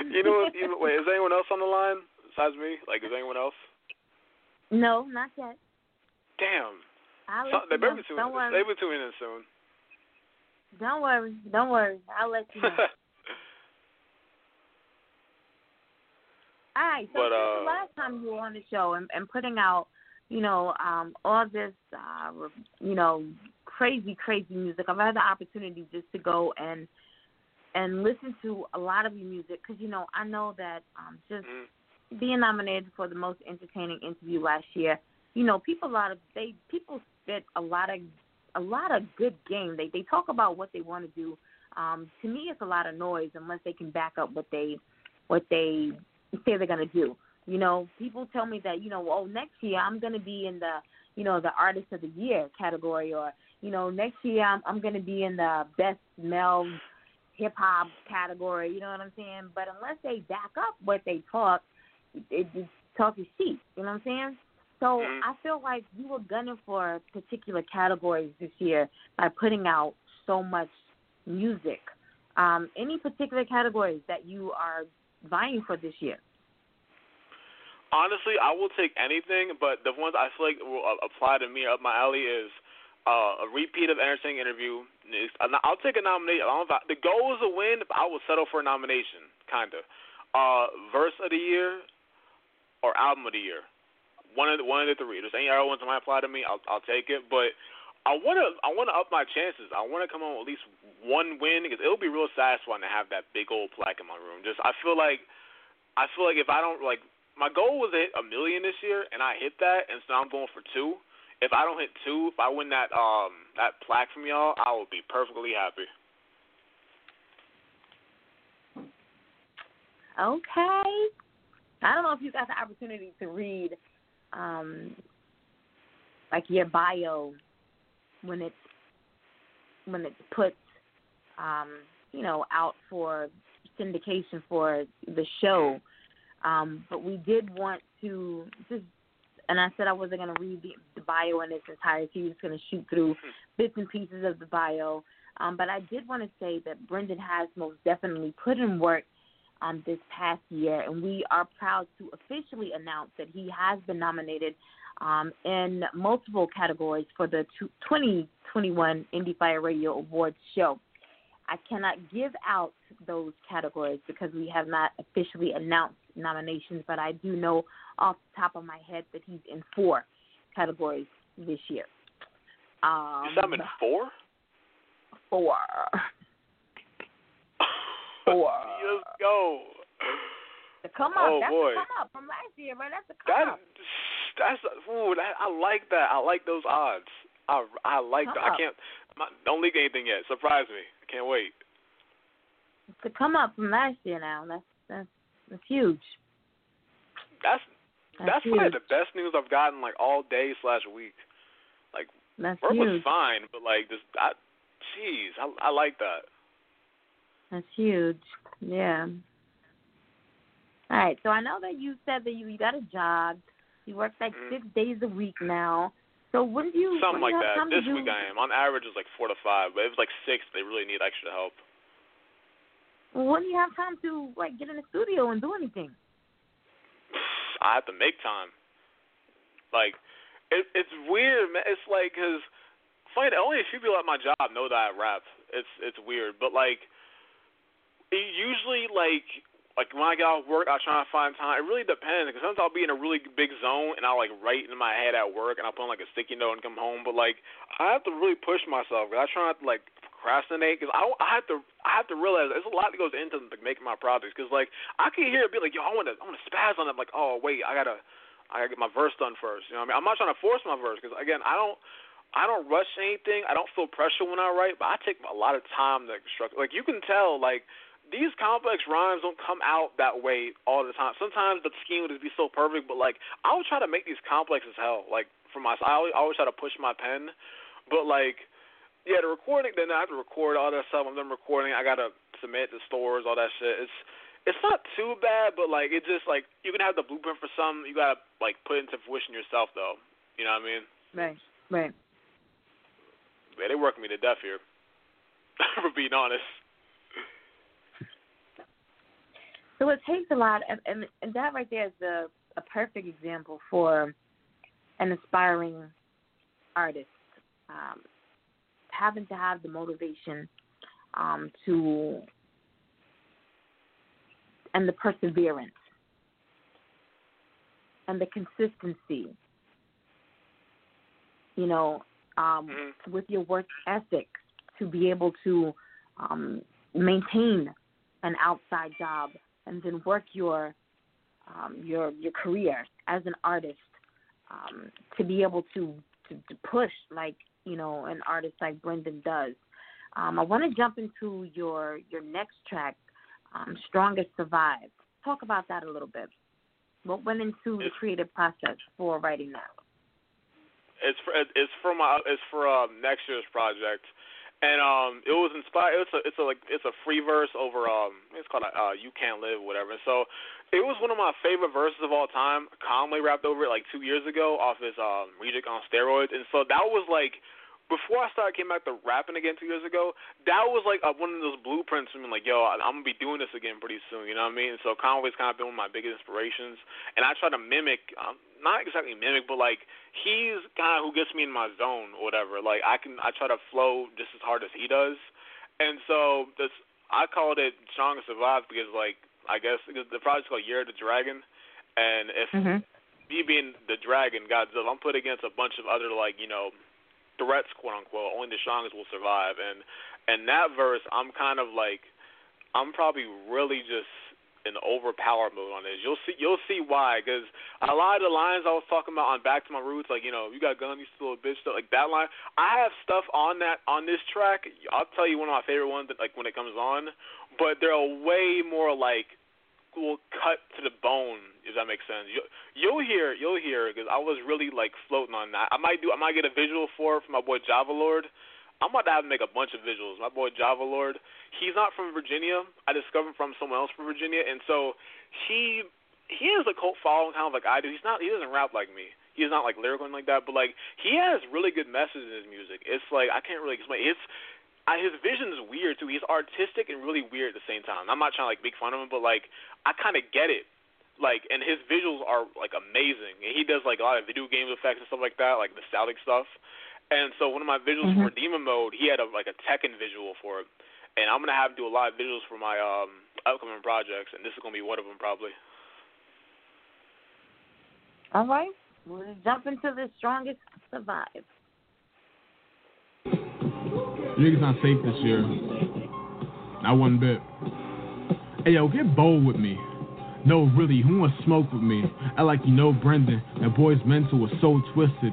S2: you know what? You know, wait, is anyone else on the line besides me? Like, is anyone else?
S1: No, not yet.
S2: Damn.
S1: I'll
S2: So,
S1: let
S2: they better be tuning.
S1: Don't.
S2: They be tuning in soon.
S1: Don't worry. Don't worry. I'll let you know. All right. So
S2: But,
S1: since
S2: uh,
S1: the last time you were on the show and, and putting out, you know, um, all this, uh, you know, crazy, crazy music, I've had the opportunity just to go and and listen to a lot of your music because you know I know that um, just
S2: Mhm.
S1: being nominated for the most entertaining interview last year, you know, people a lot of they people spit a lot of a lot of good game. They they talk about what they want to do. Um, to me, it's a lot of noise unless they can back up what they what they say they're gonna do. You know, people tell me that you know, oh, next year I'm gonna be in the you know the artist of the year category, or you know, next year I'm I'm gonna be in the best male hip hop category. You know what I'm saying? But unless they back up what they talk, it just talk is cheap. You know what I'm saying? So
S2: Mhm.
S1: I feel like you were gunning for particular categories this year by putting out so much music. Um, any particular categories that you are vying for this year?
S2: Honestly, I will take anything, but the ones I feel like will uh, apply to me up my alley is uh, a repeat of entertaining interview. I'll take a nomination. I don't know if I, the goal is a win, but I will settle for a nomination, kind of. Uh, verse of the year or album of the year, one of the, one of the three. There's any other ones that might apply to me, I'll I'll take it. But I wanna I wanna up my chances. I wanna come on with at least one win because it'll be real satisfying to have that big old plaque in my room. Just I feel like I feel like if I don't like my goal was to hit a million this year, and I hit that, and so I'm going for two. If I don't hit two, if I win that um that plaque from y'all, I will be perfectly happy.
S1: Okay. I don't know if you got the opportunity to read um like your bio when it's when it's put um, you know, out for syndication for the show. Um, but we did want to just and I said I wasn't going to read the, the bio in its entirety. Was going to shoot through bits and pieces of the bio. Um, but I did want to say that Brendan has most definitely put in work um, this past year, and we are proud to officially announce that he has been nominated um, in multiple categories for the 2021 Indie Fire Radio Awards show. I cannot give out those categories because we have not officially announced nominations, but I do know off the top of my head that he's in four categories this year. Um,
S2: you said I'm in four?
S1: Four. Four.
S2: Let's go.
S1: The come up.
S2: Oh
S1: that's
S2: boy.
S1: the come up from last year, right? That's the come
S2: That
S1: up.
S2: that's ooh, that, I like that. I like those odds. I I like that. I can't. My, don't leak anything yet. Surprise me. I can't wait.
S1: It's the come up from last year now. That's that's that's huge.
S2: That's
S1: That's,
S2: that's
S1: huge.
S2: probably the best news I've gotten like all day slash week.
S1: That's
S2: Bird was fine, but like this, I, jeez, I I like that.
S1: That's huge. Yeah. All right. So I know that you said that you, you got a job. You work like
S2: Mhm.
S1: six days a week now. So when do you
S2: Something like
S1: you
S2: that. This week I am. On average, it's like four to five, but if it's like six, they really need extra help.
S1: When do you have time to like get in the studio and do anything?
S2: I have to make time. Like, it, it's weird, man. It's like because funny, only a few people at my job know that I rap. It's it's weird, but like, it usually like like when I get off work, I try to find time. It really depends because sometimes I'll be in a really big zone and I'll like write in my head at work and I'll put on like a sticky note and come home. But like, I have to really push myself. Cause I try not to like procrastinate because I I have to I have to realize there's a lot that goes into like, making my projects. Because like I can hear it be like, yo, I want to I want to spaz on it. like, oh wait, I gotta I gotta get my verse done first. You know what I mean? I'm not trying to force my verse because again, I don't. I don't rush anything. I don't feel pressure when I write, but I take a lot of time to construct. Like you can tell, like these complex rhymes don't come out that way all the time. Sometimes the scheme would just be so perfect, but like I would try to make these complex as hell. Like for my, I always, I always try to push my pen, but like yeah, the recording. Then I have to record all that stuff. I'm done recording. I gotta submit to stores, all that shit. It's it's not too bad, but like it just like you can have the blueprint for some. You gotta like put it into fruition yourself, though. You know what I mean?
S1: Right. Right.
S2: Man, they working me to death here. for being honest.
S1: So it takes a lot, and, and, and that right there is a, a perfect example for an aspiring artist. Um, having to have the motivation um, to and the perseverance and the consistency. You know, um,
S2: Mhm.
S1: with your work ethic to be able to um, maintain an outside job and then work your um, your your career as an artist um, to be able to, to to push like you know an artist like Brendan does. Um, I want to jump into your your next track, um, "Strongest Survive." Talk about that a little bit. What went into the creative process for writing that?
S2: It's for it's for my it's for um next year's project, and um it was inspired. It's a it's a like it's a free verse over um it's called uh you can't live whatever. So it was one of my favorite verses of all time. Conway rapped over it like two years ago off his um Reject on steroids, and so that was like before I started came back to rapping again two years ago, that was like uh, one of those blueprints for me. Like, yo, I, I'm gonna be doing this again pretty soon. You know what I mean? And so Conway's kind of been one of my biggest inspirations, and I try to mimic, um, not exactly mimic, but like he's kind of who gets me in my zone or whatever. Like I can, I try to flow just as hard as he does, and so this I called it Strong Survive because like I guess the project's called Year of the Dragon, and if
S1: Mm-hmm.
S2: me being the dragon, Godzilla, I'm put against a bunch of other like you know threats, quote unquote. Only the strongest will survive, and and that verse, I'm kind of like, I'm probably really just in overpower mode on this. You'll see, you'll see why, because a lot of the lines I was talking about on Back to My Roots, like you know, you got gun, you still a bitch, stuff like that line. I have stuff on that on this track. I'll tell you one of my favorite ones, like when it comes on, but they're way more like will cut to the bone if that makes sense. You, you'll hear, you'll hear, because I was really like floating on that. I might do, I might get a visual for it from my boy Java Lord. I'm about to have to make a bunch of visuals. My boy Java Lord, he's not from Virginia. I discovered him from someone else from Virginia, and so he he has a cult following, kind of like I do. He's not, he doesn't rap like me. He's not like lyrical and like that, but like he has really good messages in his music. It's like I can't really explain. It's I, his vision is weird too. He's artistic and really weird at the same time. I'm not trying to like make fun of him, but like I kind of get it. Like, and his visuals are like amazing. And he does like a lot of video game effects and stuff like that, like nostalgic stuff. And so one of my visuals
S1: Mhm.
S2: for Demon Mode, he had a like a Tekken visual for it. And I'm gonna have to do a lot of visuals for my um upcoming projects, and this is gonna be one of them probably.
S1: All right, we'll jump into the strongest survive.
S5: Niggas not safe this year. Not one bit. Hey yo, get bold with me. No, really, who wants smoke with me? I like you know Brendan. That boy's mental was so twisted.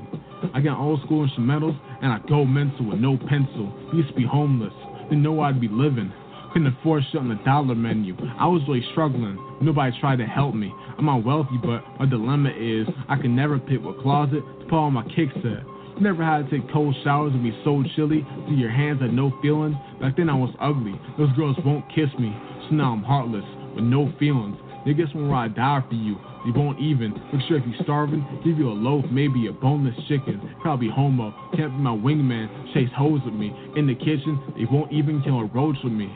S5: I got old school instrumentals and I go mental with no pencil. Used to be homeless, didn't know I'd be living. Couldn't afford shit on the dollar menu. I was really struggling. Nobody tried to help me. I'm not wealthy, but my dilemma is I can never pick what closet to put my kicks at. Never had to take cold showers and be so chilly. See your hands had no feeling. Back then I was ugly. Those girls won't kiss me. So now I'm heartless with no feelings. Niggas won't ride die for you. They won't even. Make sure if you're starving, give you a loaf, maybe a boneless chicken. Probably homo. Can't be my wingman. Chase hoes with me. In the kitchen, they won't even kill a roach with me.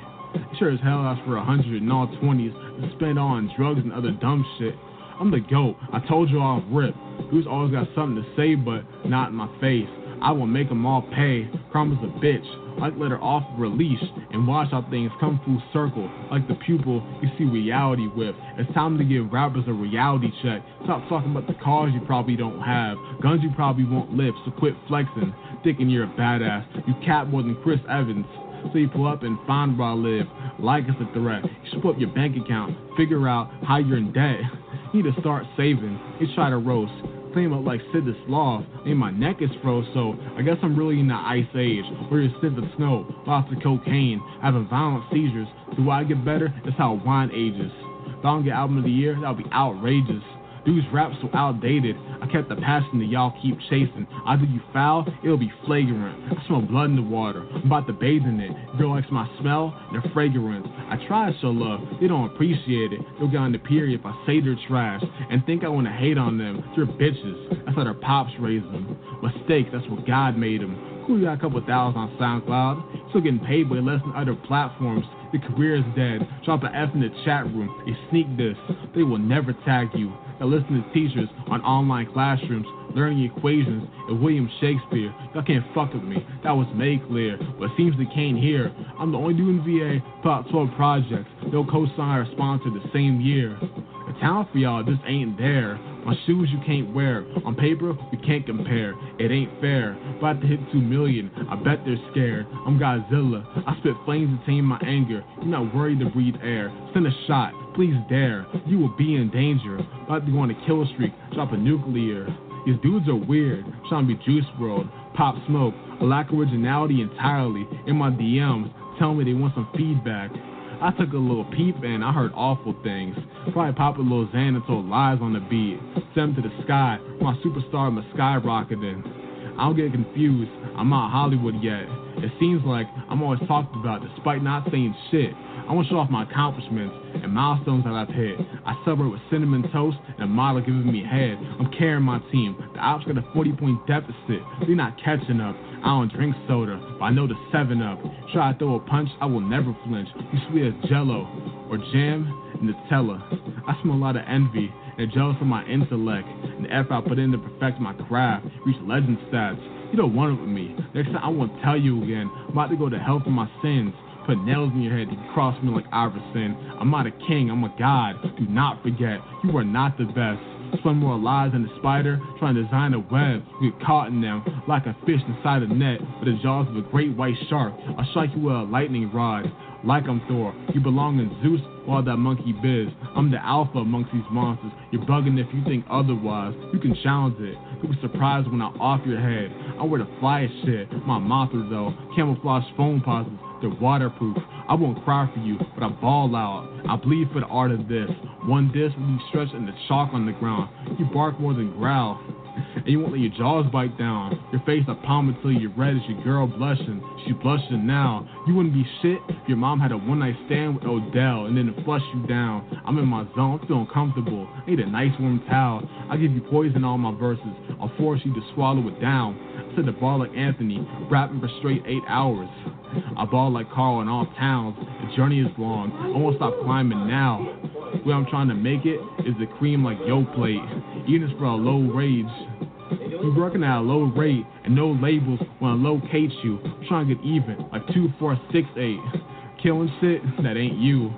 S5: Sure as hell ask for a hundred and all twenties to spend on drugs and other dumb shit. I'm the GOAT. I told you off rip. Who's always got something to say, but not in my face. I will make them all pay. Karma's a bitch. Like let her off release and watch how things come full circle. Like the pupil you see reality with. It's time to give rappers a reality check. Stop talking about the cars you probably don't have, guns you probably won't lift. So quit flexing, thinking you're a badass. You cap more than Chris Evans. So you pull up and find where I live. Like it's a threat. You should pull up your bank account. Figure out how you're in debt. You need to start saving. You try to roast claim up like Sid the Sloth, and my neck is froze, so I guess I'm really in the ice age, where you Sid the Snow, lots of cocaine, having violent seizures. Do I get better? That's how wine ages. If I don't get album of the year, that'll be outrageous. Dude's rap so outdated. I kept the passion that y'all keep chasing. Either you foul, it'll be flagrant. I smell blood in the water. I'm about to bathe in it. Girl likes my smell the fragrance. I try to show love. They don't appreciate it. They'll get on the period if I say they're trash and think I wanna hate on them. They're bitches. That's how their pops raised them. Mistakes, that's what God made them. Cool, you got a couple thousand on SoundCloud. Still getting paid way less than other platforms. Your career is dead. Drop an F in the chat room. They sneak this. They will never tag you listen to teachers on online classrooms learning equations and William Shakespeare. Y'all can't fuck with me. That was made clear, but seems they can't hear. I'm the only dude in VA put 12 projects. No co-sign or sponsor the same year. The talent for y'all just ain't there. My shoes you can't wear. On paper, we can't compare. It ain't fair. About to hit two million. I bet they're scared. I'm Godzilla. I spit flames to tame my anger. You're not worried to breathe air. Send a shot. Please dare. You will be in danger. About to go on a kill streak. Drop a nuclear. These dudes are weird. Trying to be Juice WRLD. Pop Smoke. A lack of originality entirely. In my DMs, tell me they want some feedback. I took a little peep and I heard awful things. Probably popped a little Xan told lies on the beat. Sent to the sky. My superstar my skyrocketing. I don't get confused. I'm not Hollywood yet. It seems like I'm always talked about despite not saying shit. I want to show off my accomplishments and milestones that I've hit. I celebrate with cinnamon toast and a model giving me head. I'm carrying my team. The Ops got a 40 point deficit. They're not catching up. I don't drink soda, but I know the 7 Up. Try to throw a punch, I will never flinch. You sweet as jello or jam and Nutella. I smell a lot of envy and jealous of my intellect and the effort I put in to perfect my craft, reach legend stats. You don't want it with me. Next time I won't tell you again. I'm about to go to hell for my sins. Put nails in your head. You cross me like Iverson. I'm not a king. I'm a god. Do not forget. You are not the best. Spun more lies than a spider, trying to design a web. You get caught in them like a fish inside a net with the jaws of a great white shark. I'll strike you with a lightning rod. Like I'm Thor, you belong in Zeus or that monkey biz. I'm the alpha amongst these monsters. You're bugging if you think otherwise. You can challenge it. You'll be surprised when I off your head. I wear the flyest shit. My mantra though, camouflage phone pauses. They're waterproof. I won't cry for you, but I ball out. I bleed for the art of this. One disc will be stretched and the chalk on the ground. You bark more than growl. And you won't let your jaws bite down. Your face a palm until you're red as your girl blushing. She blushing now. You wouldn't be shit if your mom had a one night stand with Odell and then it flush you down. I'm in my zone, I'm feeling comfortable. I need a nice warm towel. I give you poison on my verses. I'll force you to swallow it down. I said the bar like Anthony, rapping for straight eight hours. I ball like Carl in all towns. The journey is long. I won't stop climbing now. Where I'm trying to make it is the cream like yo plate. Eating this for a low rage. You working at a low rate and no labels when I locate you. I'm trying to get even like two, four, six, eight. Killing shit that ain't you.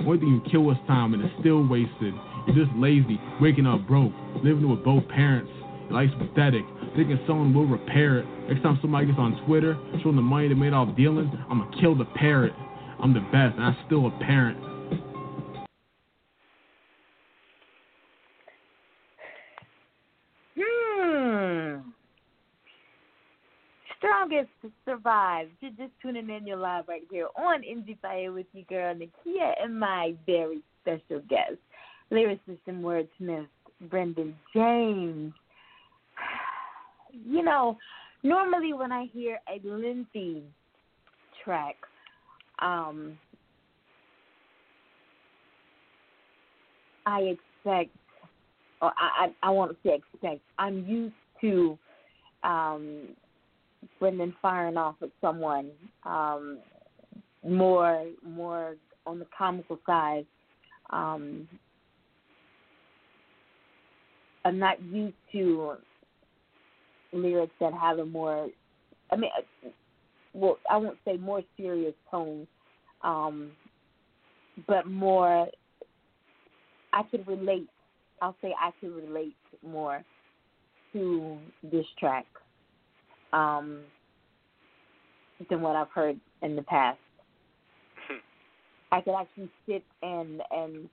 S5: Only thing you kill is time and it's still wasted. You're just lazy, waking up broke, living with both parents. Your life's pathetic, thinking someone will repair it. Next time somebody gets on Twitter showing the money they made off dealing, I'm gonna kill the parrot. I'm the best, and I'm still a parent.
S1: Hmm. Strongest survive. You're just tuning in. You're live right here on Indie Fire with your girl Nakia and my very special guest, lyricist and wordsmith Brendan James. You know, normally when I hear a Lindsay track, um, I expect, or I, I, I won't say expect. I'm used to um, Brendan firing off at someone um, more more on the comical side. Um, I'm not used to lyrics that have a more, I mean, well, I won't say more serious tone, um, but more. I could relate. I'll say I could relate more to this track um, than what I've heard in the past. I could actually sit and and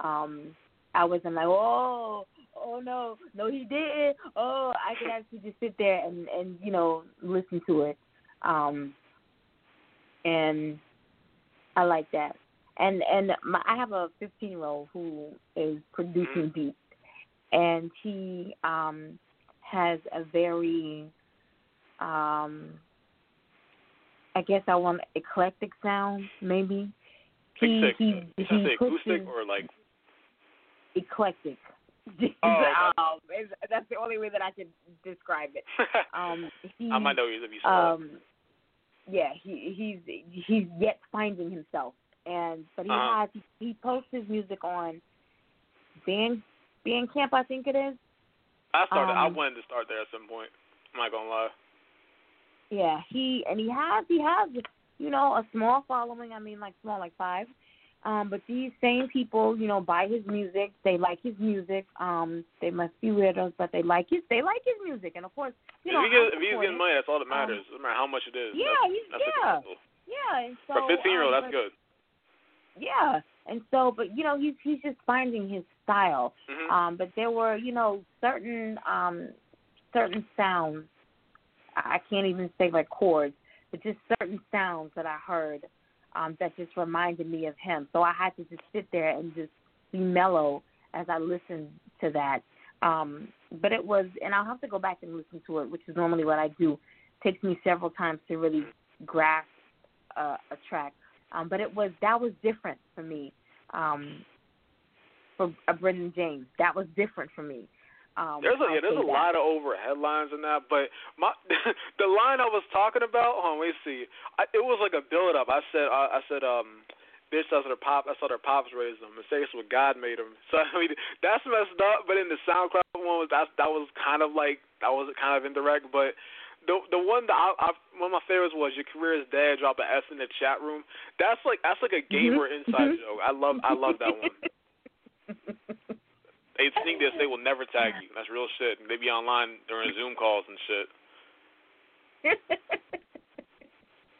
S1: um, I wasn't like, oh, oh no, no, he didn't. Oh, I could actually just sit there and and you know listen to it, um, and I like that. And and my, I have a 15 year old who is producing beats, and he um has a very um I guess I want eclectic sound maybe. He he
S2: Is
S1: he puts
S2: acoustic or like?
S1: eclectic.
S2: Oh,
S1: um, is- that's the only way that I can describe it. Um, he,
S2: I might know you if you saw.
S1: um, yeah, he he's he's yet finding himself, and but he
S2: Uh-huh.
S1: has he, he posts his music on Band Bandcamp, I think it is.
S2: I started. I
S1: um,
S2: wanted to start there at some point. I'm not gonna lie.
S1: Yeah, he and he has he has you know a small following. I mean, like small, like five. Um, but these same people, you know, buy his music. They like his music. Um, they must be weirdos, but they like his they like his music. And of course, you
S2: if,
S1: know,
S2: he gets, if he's getting money, that's all that matters.
S1: Um,
S2: matters. no matter how much it is.
S1: Yeah,
S2: that's,
S1: he's-
S2: that's
S1: yeah. Yeah, and so
S2: For a 15 year old,
S1: um,
S2: that's
S1: but-
S2: good.
S1: Yeah, and so, but you know, he's he's just finding his style.
S2: hmm
S1: Um, but there were, you know, certain um certain sounds. I can't even say like chords, but just certain sounds that I heard um that just reminded me of him. So I had to just sit there and just be mellow as I listened to that. Um, but it was, and I'll have to go back and listen to it, which is normally what I do. takes me several times to really grasp uh, a track. Um, but it was that was different for me. Um, for uh, Brendan James, that was different for me. Um,
S2: There's a
S1: I'll
S2: yeah, there's a
S1: that.
S2: lot of over headlines in that, but my the line I was talking about, hold on, let me see. I, it was like a build up. I said I, I said um bitch that's her pop that's how their pops raised them. Mistakes what God made them. So I mean that's messed up, but in the SoundCloud one was that that was kind of like that was kind of indirect, but the the one that I, I one of my favorites was your career is dead. Drop an S in the chat room. That's like that's like a gamer
S1: Mhm,
S2: inside
S1: mhm.
S2: joke. I love I love that one. They think this, they will never tag you. That's real shit. They be online during Zoom calls and shit.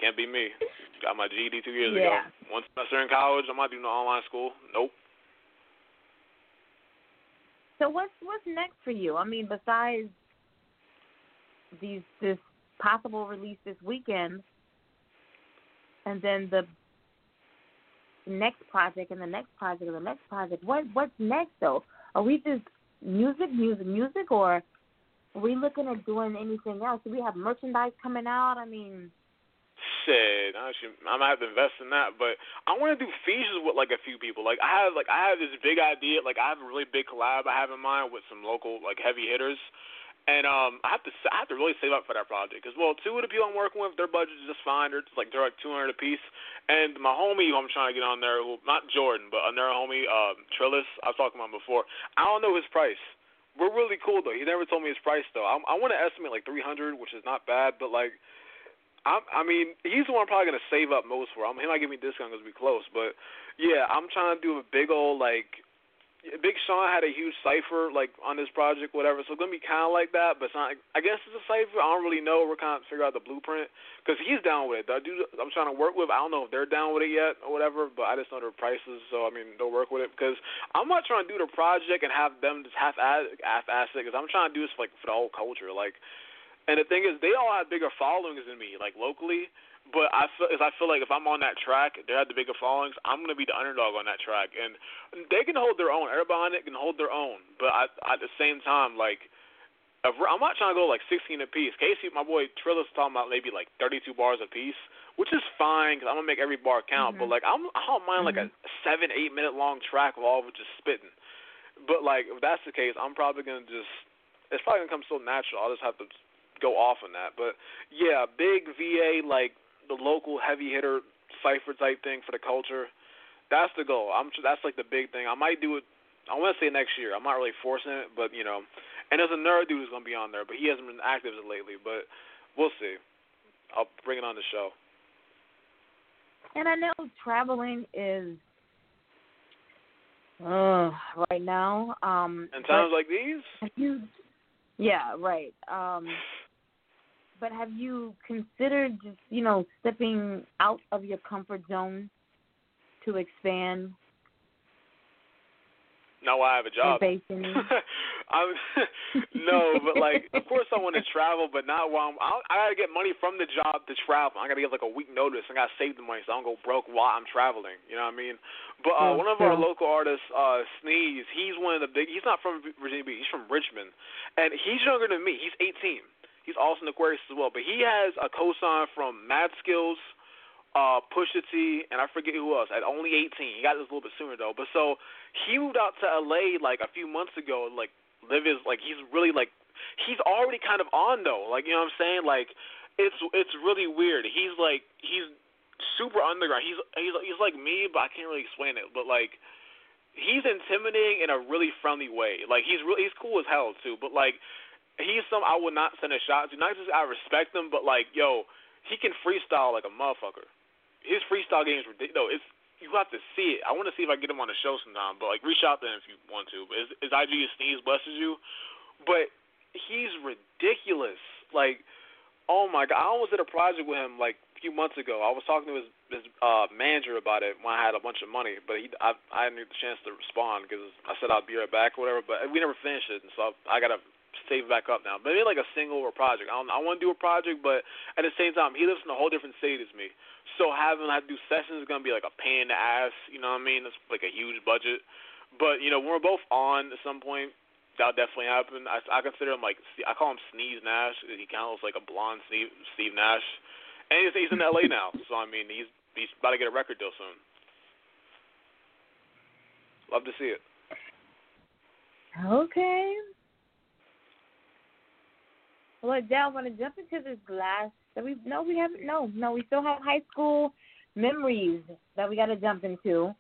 S2: Can't be me. Got my GED two years
S1: Yeah.
S2: ago. One semester in college, I'm not doing no online school. Nope.
S1: so what's what's next for you? I mean, besides these this possible release this weekend, and then the next project and the next project and the next project. What what's next though? Are we just music, music, music, or are we looking at doing anything else? Do we have merchandise coming out? I mean,
S2: Shit, I should, I might have to invest in that. But I want to do features with like a few people. Like I have, like I have this big idea. Like I have a really big collab I have in mind with some local like heavy hitters. And um, I have to I have to really save up for that project because well, two of the people I'm working with, their budget is just fine. They're just like they're like 200 a piece. And my homie who I'm trying to get on there, who not Jordan, but another homie, uh, Trillis, I was talking about him before. I don't know his price. We're really cool though. He never told me his price though. I, I want to estimate like 300, which is not bad, but like I, I mean, he's the one I'm probably gonna save up most for. I'm, he might give me a discount because we close, but yeah, I'm trying to do a big old like. Big Sean had a huge cipher like on this project, whatever. So it's gonna be kind of like that, but it's not. I guess it's a cipher. I don't really know. We're kind of figure out the blueprint because he's down with it. The dude I'm trying to work with, I don't know if they're down with it yet or whatever, but I just know their prices. So I mean, they'll work with it because I'm not trying to do the project and have them just half half ass it because I'm trying to do this for, like for the whole culture. Like And the thing is, they all have bigger followings than me, like locally. But I feel, I feel like if I'm on that track, they have the bigger followings. I'm gonna be the underdog on that track, and they can hold their own. Everybody on it can hold their own. But I, at the same time, like I'm not trying to go like 16 apiece. Casey, my boy Trilla's talking about maybe like 32 bars apiece, which is fine because I'm gonna make every bar count.
S1: Mm-hmm.
S2: But like I'm, I don't mind
S1: mm-hmm.
S2: like a seven, eight minute long track of all of it just spitting. But like if that's the case, I'm probably gonna just it's probably gonna come so natural. I'll just have to go off on that. But yeah, big VA like the local heavy hitter cipher type thing for the culture. That's the goal. I'm that's like the big thing. I might do it. I want to say next year. I'm not really forcing it, but you know, and there's another dude who's gonna be on there, but he hasn't been active lately. But we'll see. I'll bring it on the show.
S1: And I know traveling is uh right now. Um
S2: In times like these?
S1: You Yeah, right. Um but have you considered just, you know, stepping out of your comfort zone to expand?
S2: Now I have a job. I'm no, but like, of course I want to travel, but not while I'm. I, I gotta get money from the job to travel. I gotta give like a week notice. I gotta save the money so I don't go broke while I'm traveling. You know what I mean? But uh, one of our local artists, uh, Sneeze, he's one of the big. He's not from Virginia Beach. He's from Richmond, and he's younger than me. He's 18. He's also an Aquarius as well, but he has a cosign from Mad Skillz uh Pusha T and I forget who else at only 18. He got this a little bit sooner though. But so he moved out to LA like a few months ago like live his like he's really like he's already kind of on though. Like you know what I'm saying? Like it's it's really weird. He's like he's super underground. He's he's he's like me, but I can't really explain it. But like he's intimidating in a really friendly way. Like he's really he's cool as hell too. But like he's some I would not send a shot to. Not just I respect him, but like yo, he can freestyle like a motherfucker his freestyle game is ridiculous. No, it's you have to see it. I want to see if I get him on the show sometime. But like, reach out to him if you want to. But his, his IG is Sneeze blesses you. But he's ridiculous. Like, oh my god, I almost did a project with him like a few months ago. I was talking to his his uh, manager about it when I had a bunch of money, but he I I didn't get the chance to respond because I said I'd be right back or whatever. But we never finished it, and so I gotta save back up now. Maybe like a single or a project. I don't, I want to do a project, but at the same time, he lives in a whole different state as me. So having to do sessions is gonna be like a pain in the ass. You know what I mean? It's like a huge budget. But you know, when we're both on at some point, that'll definitely happen. I, I consider him like I call him Sneeze Nash. He kind of looks like a blonde Steve Steve Nash, and he's, he's in LA now. So I mean, he's he's about to get a record deal soon. Love to see it.
S1: Okay. Well, I want to jump into this glass that we no we haven't no no we still have high school memories that we got to jump into.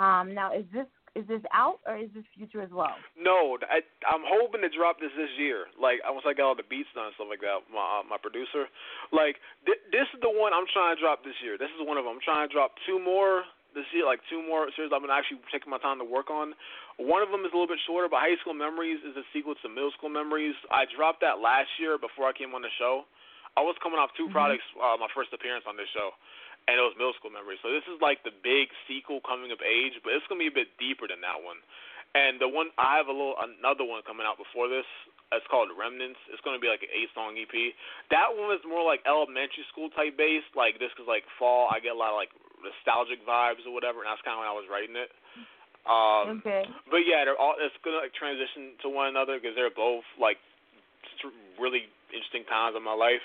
S1: Um, now is this is this out or is this future as well?
S2: No, I, I'm hoping to drop this this year. Like once I get all the beats done and stuff like that, my uh, my producer, like th- this is the one I'm trying to drop this year. This is one of them. I'm trying to drop two more this year, like two more series I've been actually taking my time to work on. One of them is a little bit shorter, but High School Memories is a sequel to Middle School Memories. I dropped that last year before I came on the show. I was coming off 2 mm-hmm. products, uh, my first appearance on this show, and it was middle school memories. So this is like the big sequel coming of age, but it's gonna be a bit deeper than that one. And the one I have a little another one coming out before this. It's called Remnants. It's gonna be like an eight song EP. That one is more like elementary school type based. Like this is like fall. I get a lot of like nostalgic vibes or whatever, and that's kind of when I was writing it. Um,
S1: okay.
S2: But yeah, they're all. It's gonna like transition to one another because they're both like really interesting times in my life.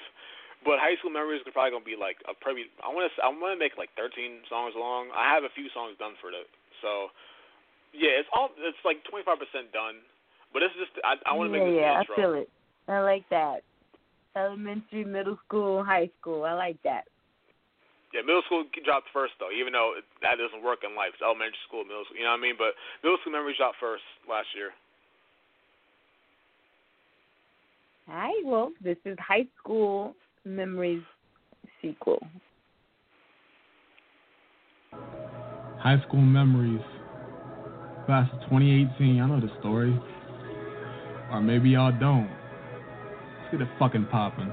S2: But high school memories are probably gonna be like a probably. I want to. I want to make like 13 songs long. I have a few songs done for it. So yeah, it's all. It's like 25 percent done. But it's just. I, I want to
S1: yeah,
S2: make this
S1: yeah,
S2: intro.
S1: I feel it. I like that. Elementary, middle school, high school. I like that.
S2: Yeah, middle school dropped first though, even though that doesn't work in life. It's elementary school, middle school. You know what I mean? But middle school memories dropped first last year.
S1: All right. Well, this is high school Memories sequel.
S5: High School Memories, class of 2018. I know the story. Or maybe y'all don't. Let's get it fucking popping.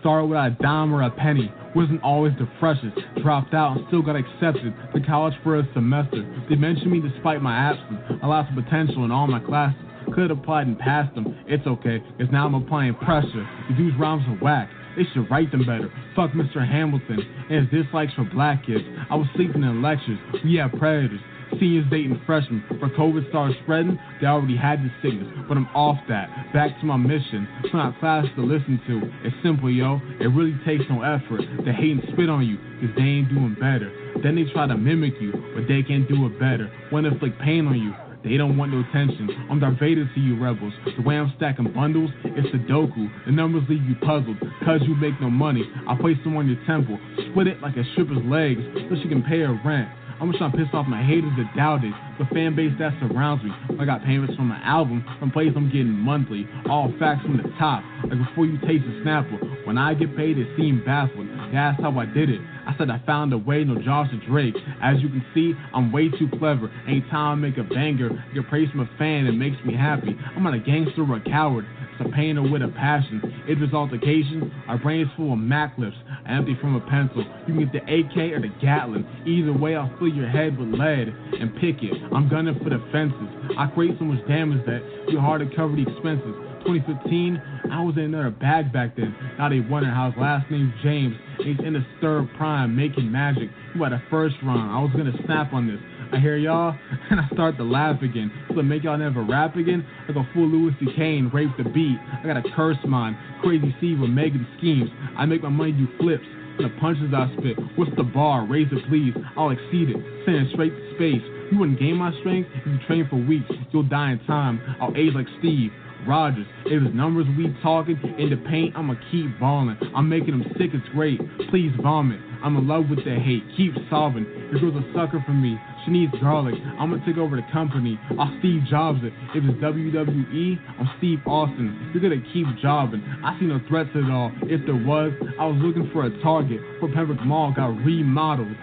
S5: Start with a dime or a penny, wasn't always the freshest. Dropped out and still got accepted to college for a semester. They mentioned me despite my absence. I lost potential in all my classes.
S2: Could have applied and passed them. It's okay, cause now I'm applying pressure. These dudes' rhymes are whack. They should write them better. Fuck Mr. Hamilton and his dislikes for black kids. I was sleeping in lectures. We have predators. Seniors dating freshmen. For COVID started spreading, they already had the sickness. But I'm off that. Back to my mission. It's not fast to listen to. It's simple, yo. It really takes no effort to hate and spit on you, cause they ain't doing better. Then they try to mimic you, but they can't do it better. Wanna inflict pain on you, they don't want no attention. I'm Darth Vader to you rebels. The way I'm stacking bundles, it's Sudoku. The numbers leave you puzzled, cause you make no money. I place them on your temple, split it like a stripper's legs, so she can pay her rent. I'm just trying to piss off my haters that doubt it. The fan base that surrounds me. I got payments from my album, from plays I'm getting monthly. All facts from the top. Like before you taste the snapper. When I get paid, it seemed baffling. That's how I did it. I said I found a way, no Josh or Drake. As you can see, I'm way too clever. Anytime I make a banger, get praise from a fan, it makes me happy. I'm not a gangster or a coward. It's a painter with a passion. There's altercation, our brain is full of Mac lips. Empty from a pencil. You can get the AK or the Gatling. Either way, I'll fill your head with lead and pick it. I'm gunning for the fences. I create so much damage that it's hard to cover the expenses. 2015, I was in another bag back then. Now they wonder how his last name's James. He's in his third prime, making magic. You had a first rhyme. I was gonna snap on this. I hear y'all, and I start to laugh again. So make y'all never rap again? Like a fool Louis C.K. and rape the beat. I got a curse mind, crazy C with Megan schemes. I make my money do flips. And the punches I spit. What's the bar? Raise it, please. I'll exceed it. Send it straight to space. You wouldn't gain my strength if you train for weeks. You'll die in time. I'll age like Steve. Rogers. If it's numbers we talking in the paint, I'ma keep balling. I'm making them sick, it's great. Please vomit. I'm in love with the hate. Keep solving. Your girl's a sucker for me. She needs garlic. I'ma take over the company. I'll Steve Jobs it. If it's WWE, I'm Steve Austin. You're gonna keep jobbing. I see no threats at all. If there was, I was looking for a target. For Pembroke Mall got remodeled.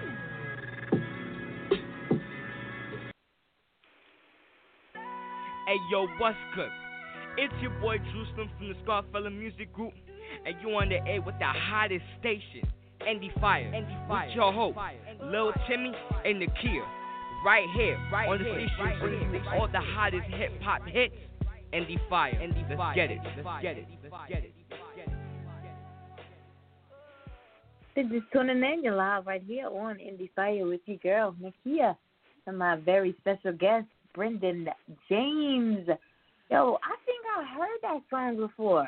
S6: Hey yo, what's good? It's your boy Jerusalem from the Scarfella Music Group, and you on the air with the hottest station, Indie Fire. Indie Fire. With your host, Lil Timmy and Nakia. Right here, right on the here, station right bringing you all the hottest hip hop hits. Indie Fire. Indie Let's Fire. get it. Let's get it. Let's get it.
S1: This is tuning in. You're live right here on Indie Fire with your girl, Nakia, and my very special guest, Brendan James. Yo, I think I heard that song before.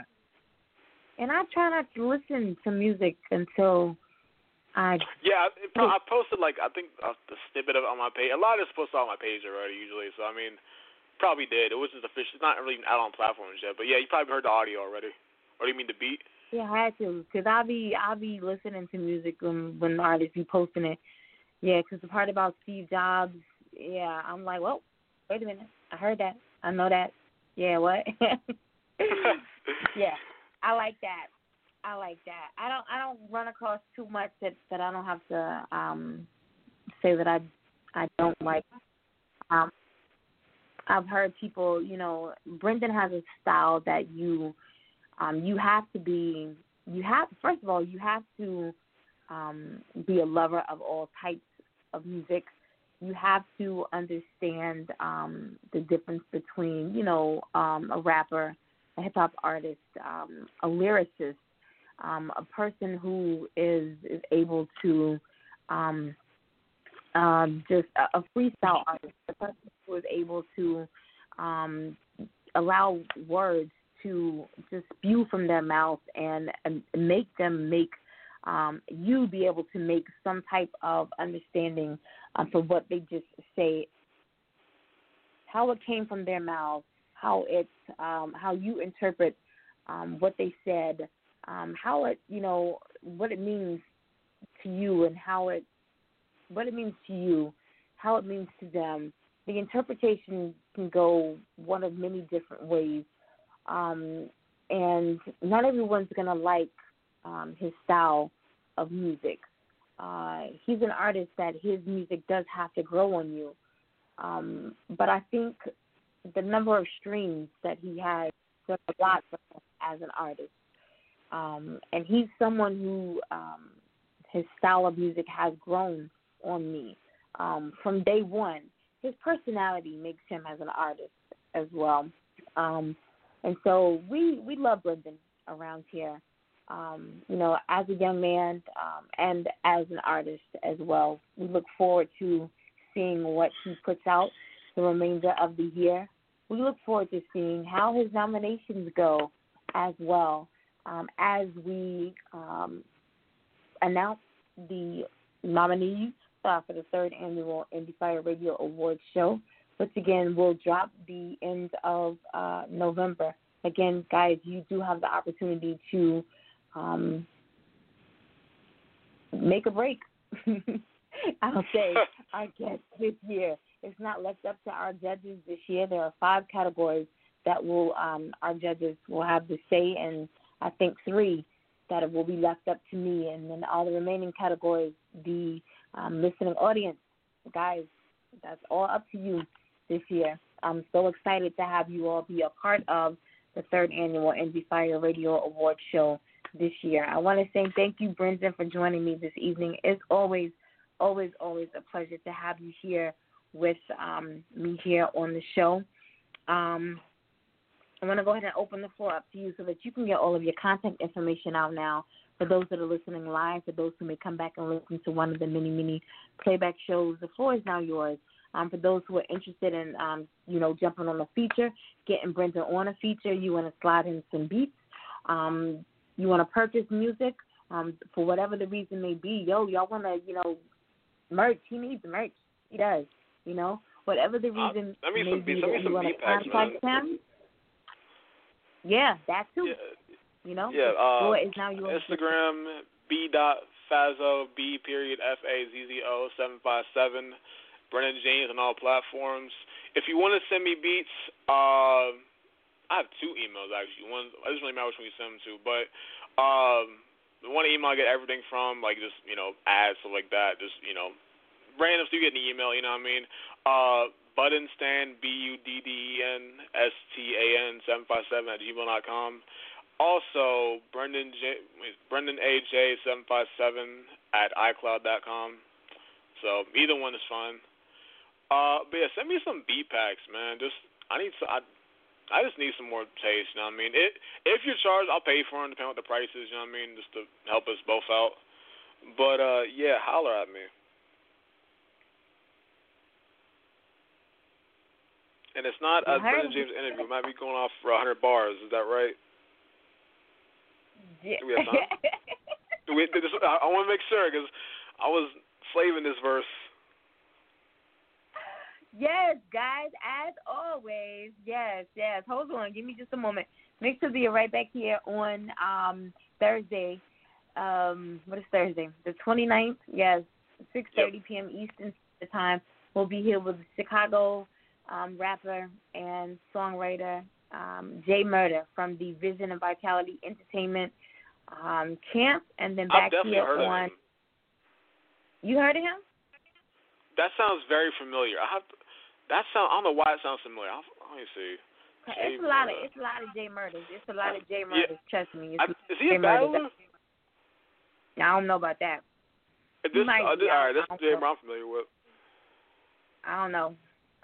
S1: And I try not to listen to music until I.
S7: Yeah, it, I posted like I think uh, the snippet of it on my page. A lot of it's posted on my page already usually. So I mean, probably did. It was just official. It's not really out on platforms yet. But yeah, you probably heard the audio already. Or do you mean the beat?
S1: Yeah, I had to, cause I'll be I'll be listening to music when when artists be posting it. Yeah, cause the part about Steve Jobs, yeah, I'm like, well, wait a minute, I heard that, I know that. Yeah, what? yeah, I like that. I like that. I don't I don't run across too much that that I don't have to um say that I I don't like. Um I've heard people, you know, Brendan has a style that you um you have to be you have first of all you have to um be a lover of all types of music you have to understand um, the difference between, you know, um, a rapper, a hip hop artist, um, a lyricist, um, a person who is is able to um, um, just a, a freestyle artist, a person who is able to um, allow words to just spew from their mouth and, and make them make um, you be able to make some type of understanding um, for what they just say, how it came from their mouth, how it's um, how you interpret um, what they said, um, how it you know what it means to you and how it what it means to you, how it means to them. The interpretation can go one of many different ways, um, and not everyone's gonna like um, his style of music. Uh, he's an artist that his music does have to grow on you. Um, but I think the number of streams that he has does a lot for him as an artist. Um, and he's someone who um, his style of music has grown on me um, from day one. His personality makes him as an artist as well. Um, and so we we love Brendan around here. Um, you know, as a young man um, and as an artist as well. We look forward to seeing what he puts out the remainder of the year. We look forward to seeing how his nominations go as well um, as we um, announce the nominees uh, for the third annual Indie Fire Radio Awards show, which again will drop the end of uh, November. Again, guys, you do have the opportunity to um, make a break. I'll say I guess this year. It's not left up to our judges this year. There are five categories that will um, our judges will have to say, and I think three that will be left up to me, and then all the remaining categories, the um, listening audience, guys, that's all up to you this year. I'm so excited to have you all be a part of the third annual Indie Fire Radio Award Show this year. I want to say thank you, Brendan, for joining me this evening. It's always, always, always a pleasure to have you here with um, me here on the show. Um, I want to go ahead and open the floor up to you so that you can get all of your contact information out now for those that are listening live, for those who may come back and listen to one of the many, many playback shows. The floor is now yours. Um, for those who are interested in, um, you know, jumping on a feature, getting Brendan on a feature, you want to slide in some beats, um, you want to purchase music, um, for whatever the reason may be. Yo, y'all want to, you know, merch. He needs merch. He does. You know, whatever the
S2: Uh,
S1: reason
S2: let me
S1: may
S2: some
S1: be that you
S2: some
S1: want to contact him. Yeah, that too.
S2: Yeah,
S1: You know,
S2: yeah. Uh,
S1: is now yours.
S2: Instagram b dot fazo b period f a z z o seven five seven. Brendan James on all platforms. If you want to send me beats, uh, I have two emails actually. One it doesn't really matter which one you send them to, but um, the one email I get everything from, like just you know ads stuff like that, just you know random. So you get an email, you know what I mean? Uh, Buddenstan B U D D E N S T A N seven five seven at gmail dot com. Also, Brendan J, Brendan AJ seven five seven at iCloud dot com. So either one is fine. Uh, but yeah, send me some B packs, man. Just I need some. I, I just need some more taste. You know what I mean? It if you're charged, I'll pay for them, depending on what the price is. You know what I mean? Just to help us both out. But uh, yeah, holler at me. And it's not a Brendan. James interview. It might be going off for a 100 bars. Is that right?
S1: Yeah.
S2: Do we have time? Do we, this, I, I want to make sure because I was slaving this verse.
S1: Yes, guys, as always. Yes, yes. Hold on, give me just a moment. Make sure you're right back here on um Thursday. Um, what is Thursday? The 29th. Yes, 6:30 p.m. Eastern Time. We'll be here with Chicago um, rapper and songwriter um, Jay Murder from the Vision and Vitality Entertainment um, camp, and then back here on. You heard of him?
S2: That sounds very familiar. I have. That sound. I don't know why it sounds similar. I'll, let me see. Jay
S1: It's a lot of it's a lot of Jay Murders. It's a lot of Jay
S2: Yeah.
S1: Murders. Trust me. It's,
S2: I, is he
S1: Jay
S2: a battler?
S1: I don't know about that.
S2: This,
S1: might
S2: uh, this, all right, this
S1: I know.
S2: Murder I'm familiar with.
S1: I don't know.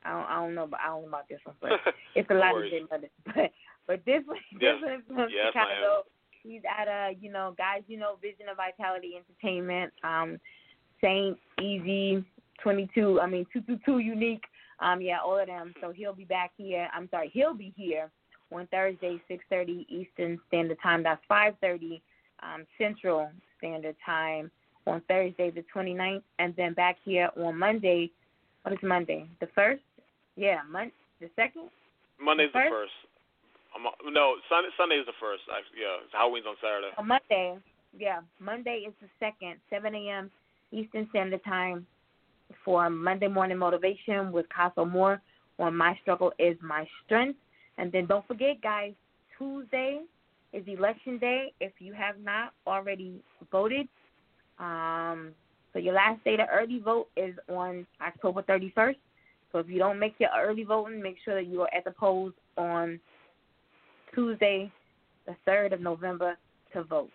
S1: I don't, I don't know. But I don't know about this one. But it's a lot of Jay Murders. But but this one,
S2: Yes.
S1: this one is from
S2: Yes,
S1: Chicago. He's at a you know guys you know Vision of Vitality Entertainment. Um, Saint Easy, Twenty Two. I mean Two Two Two Unique. Um, yeah, all of them. So he'll be back here. I'm sorry, he'll be here on Thursday, 6:30 Eastern Standard Time. That's 5:30 um, Central Standard Time on Thursday, the 29th, and then back here on Monday. What is Monday? The first? Yeah, Mon- the second.
S2: Monday's the
S1: First?
S2: first. I'm, no, Sunday Sunday's the first. Actually, yeah, Halloween's on Saturday.
S1: On Monday, yeah, Monday is the second, 7 a.m. Eastern Standard Time for Monday Morning Motivation with Castle Moore on My Struggle is My Strength. And then don't forget, guys, Tuesday is Election Day. If you have not already voted, um, so your last day to early vote is on October 31st. So if you don't make your early voting, make sure that you are at the polls on Tuesday, the 3rd of November, to vote.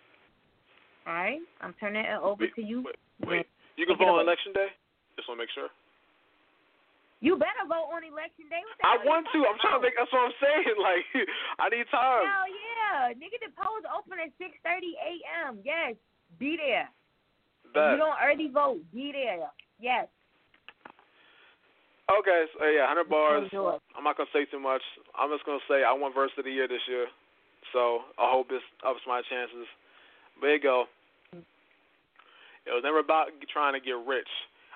S1: All right? I'm turning it over
S2: Wait,
S1: to you.
S2: Wait, wait. You can vote on election day? Just want to make sure.
S1: You better vote on election day.
S2: I want to. I'm trying to think. That's what I'm saying. Like, I need time.
S1: Hell yeah, nigga! The polls open at six thirty a.m. Yes, be there. If you don't early vote, be there. Yes.
S2: Okay, so yeah, 100 bars. I'm not gonna say too much. I'm just gonna say I won verse of the year this year, so I hope this ups my chances. But you go. It was never about trying to get rich.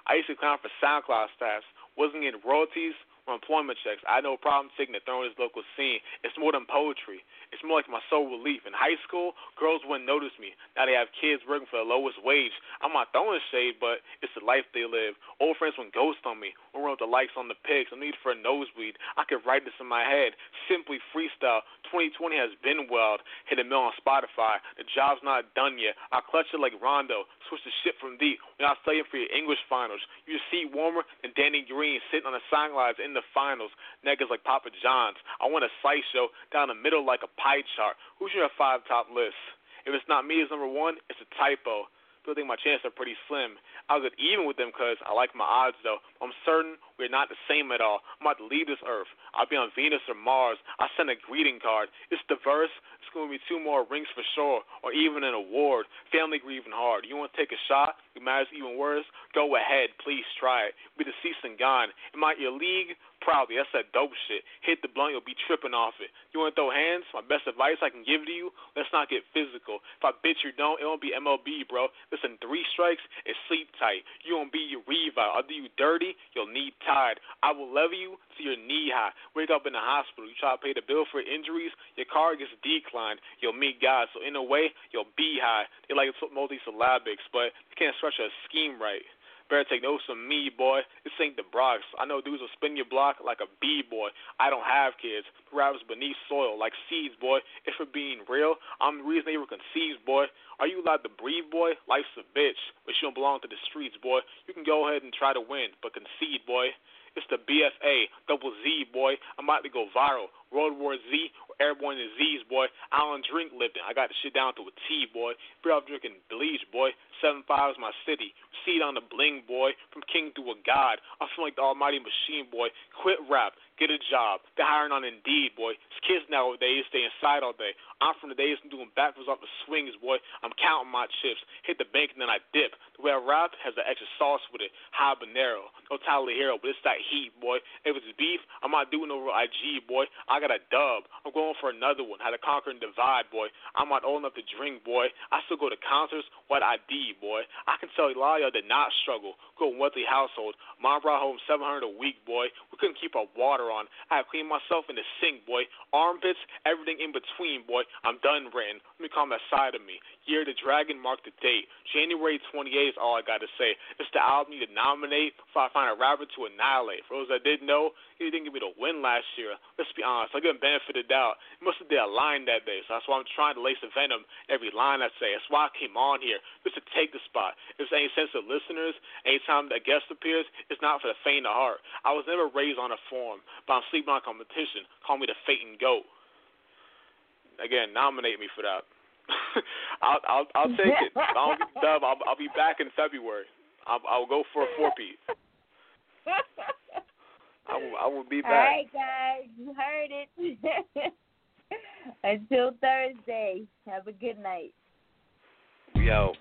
S2: I used to clown for SoundCloud stats. Wasn't getting royalties or employment checks. I had no problem taking the throne of this local scene. It's more than poetry. It's more like my sole relief. In high school, girls wouldn't notice me. Now they have kids working for the lowest wage. I'm not throwing shade, but it's the life they live. Old friends went ghost on me. We're with the likes on the pics. I need for a nosebleed. I could write this in my head. Simply freestyle. 2020 has been wild. Hit a mill on Spotify. The job's not done yet. I clutch it like Rondo. Switch the shit from deep. When I studying for your English finals, you seat warmer than Danny Green sitting on the sidelines in the finals. Niggas like Papa John's. I want a slice show down the middle like a pie chart. Who's your five top list? If it's not me as number one, it's a typo. Still think my chances are pretty slim. I'll get even with them because I like my odds though. I'm certain we're not the same at all. I'm about to leave this earth. I'll be on Venus or Mars. I send a greeting card. It's diverse. To be two more rings for sure, or even an award. Family grieving hard. You want to take a shot? It matters even worse. Go ahead, please try it. Be deceased and gone. Am I your league? Probably. That's that dope shit. Hit the blunt, you'll be tripping off it. You want to throw hands? My best advice I can give to you: let's not get physical. If I bitch you don't, it won't be MLB, bro. Listen, three strikes is sleep tight. You won't be your revive. I'll do you dirty. You'll need tied. I will level you to your knee high. Wake up in the hospital. You try to pay the bill for injuries. Your car gets declined. You'll meet God. So in a way, you'll be high. They like multisyllabics, but you can't structure a scheme right. Better take notes from me, boy. This ain't the Bronx. I know dudes will spin your block like a B-boy. I don't have kids. Rappers beneath soil like seeds, boy. If we're being real, I'm the reason they were conceived, boy. Are you allowed to breathe, boy? Life's a bitch, but you don't belong to the streets, boy. You can go ahead and try to win, but concede, boy. It's the BFA, double Z, boy. I'm about to go viral. World War Z, airborne disease, boy. I don't drink Lipton. I got the shit down to a T, boy. Free off drinking bleach, boy. Seven five is my city. Seed on the bling, boy. From king to a god. I feel like the almighty machine, boy. Quit rap. Get a job. They're hiring on Indeed, boy. It's kids nowadays stay inside all day. I'm from the days of doing backwards off the swings, boy. I'm counting my chips. Hit the bank and then I dip. The way I rap has the extra sauce with it. Habanero. No Tyler Herro, but it's that heat, boy. If it's beef, I'm not doing over IG, boy. I got a dub. I'm going for another one. Had to conquer and divide, boy. I'm not old enough to drink, boy. I still go to concerts. What I ID, boy. I can tell a lot of y'all did not struggle. Go wealthy household. Mom brought home 700 a week, boy. We couldn't keep our water on. I had to clean myself in the sink, boy. Armpits, everything in between, boy. I'm done ranting. Let me calm that side of me. Year the Dragon marked the date. January 28th is all I got to say. It's the album you to nominate before I find a rapper to annihilate. For those that didn't know, he didn't give me the win last year. Let's be honest. I him benefit of the doubt. He must have been a line that day, so that's why I'm trying to lace the venom every line I say. That's why I came on here, just to take the spot. If there's any sense of listeners, anytime a guest appears, it's not for the faint of heart. I was never raised on a form, but I'm sleeping on competition. Call me the fate and goat. Again, nominate me for that. I'll, I'll I'll take it. I don't get the dub. I'll, I'll be back in February. I'll, I'll go for a four peat. I will, I will be back.
S1: All right, guys, you heard it. Until Thursday, have a good night.
S2: Yo.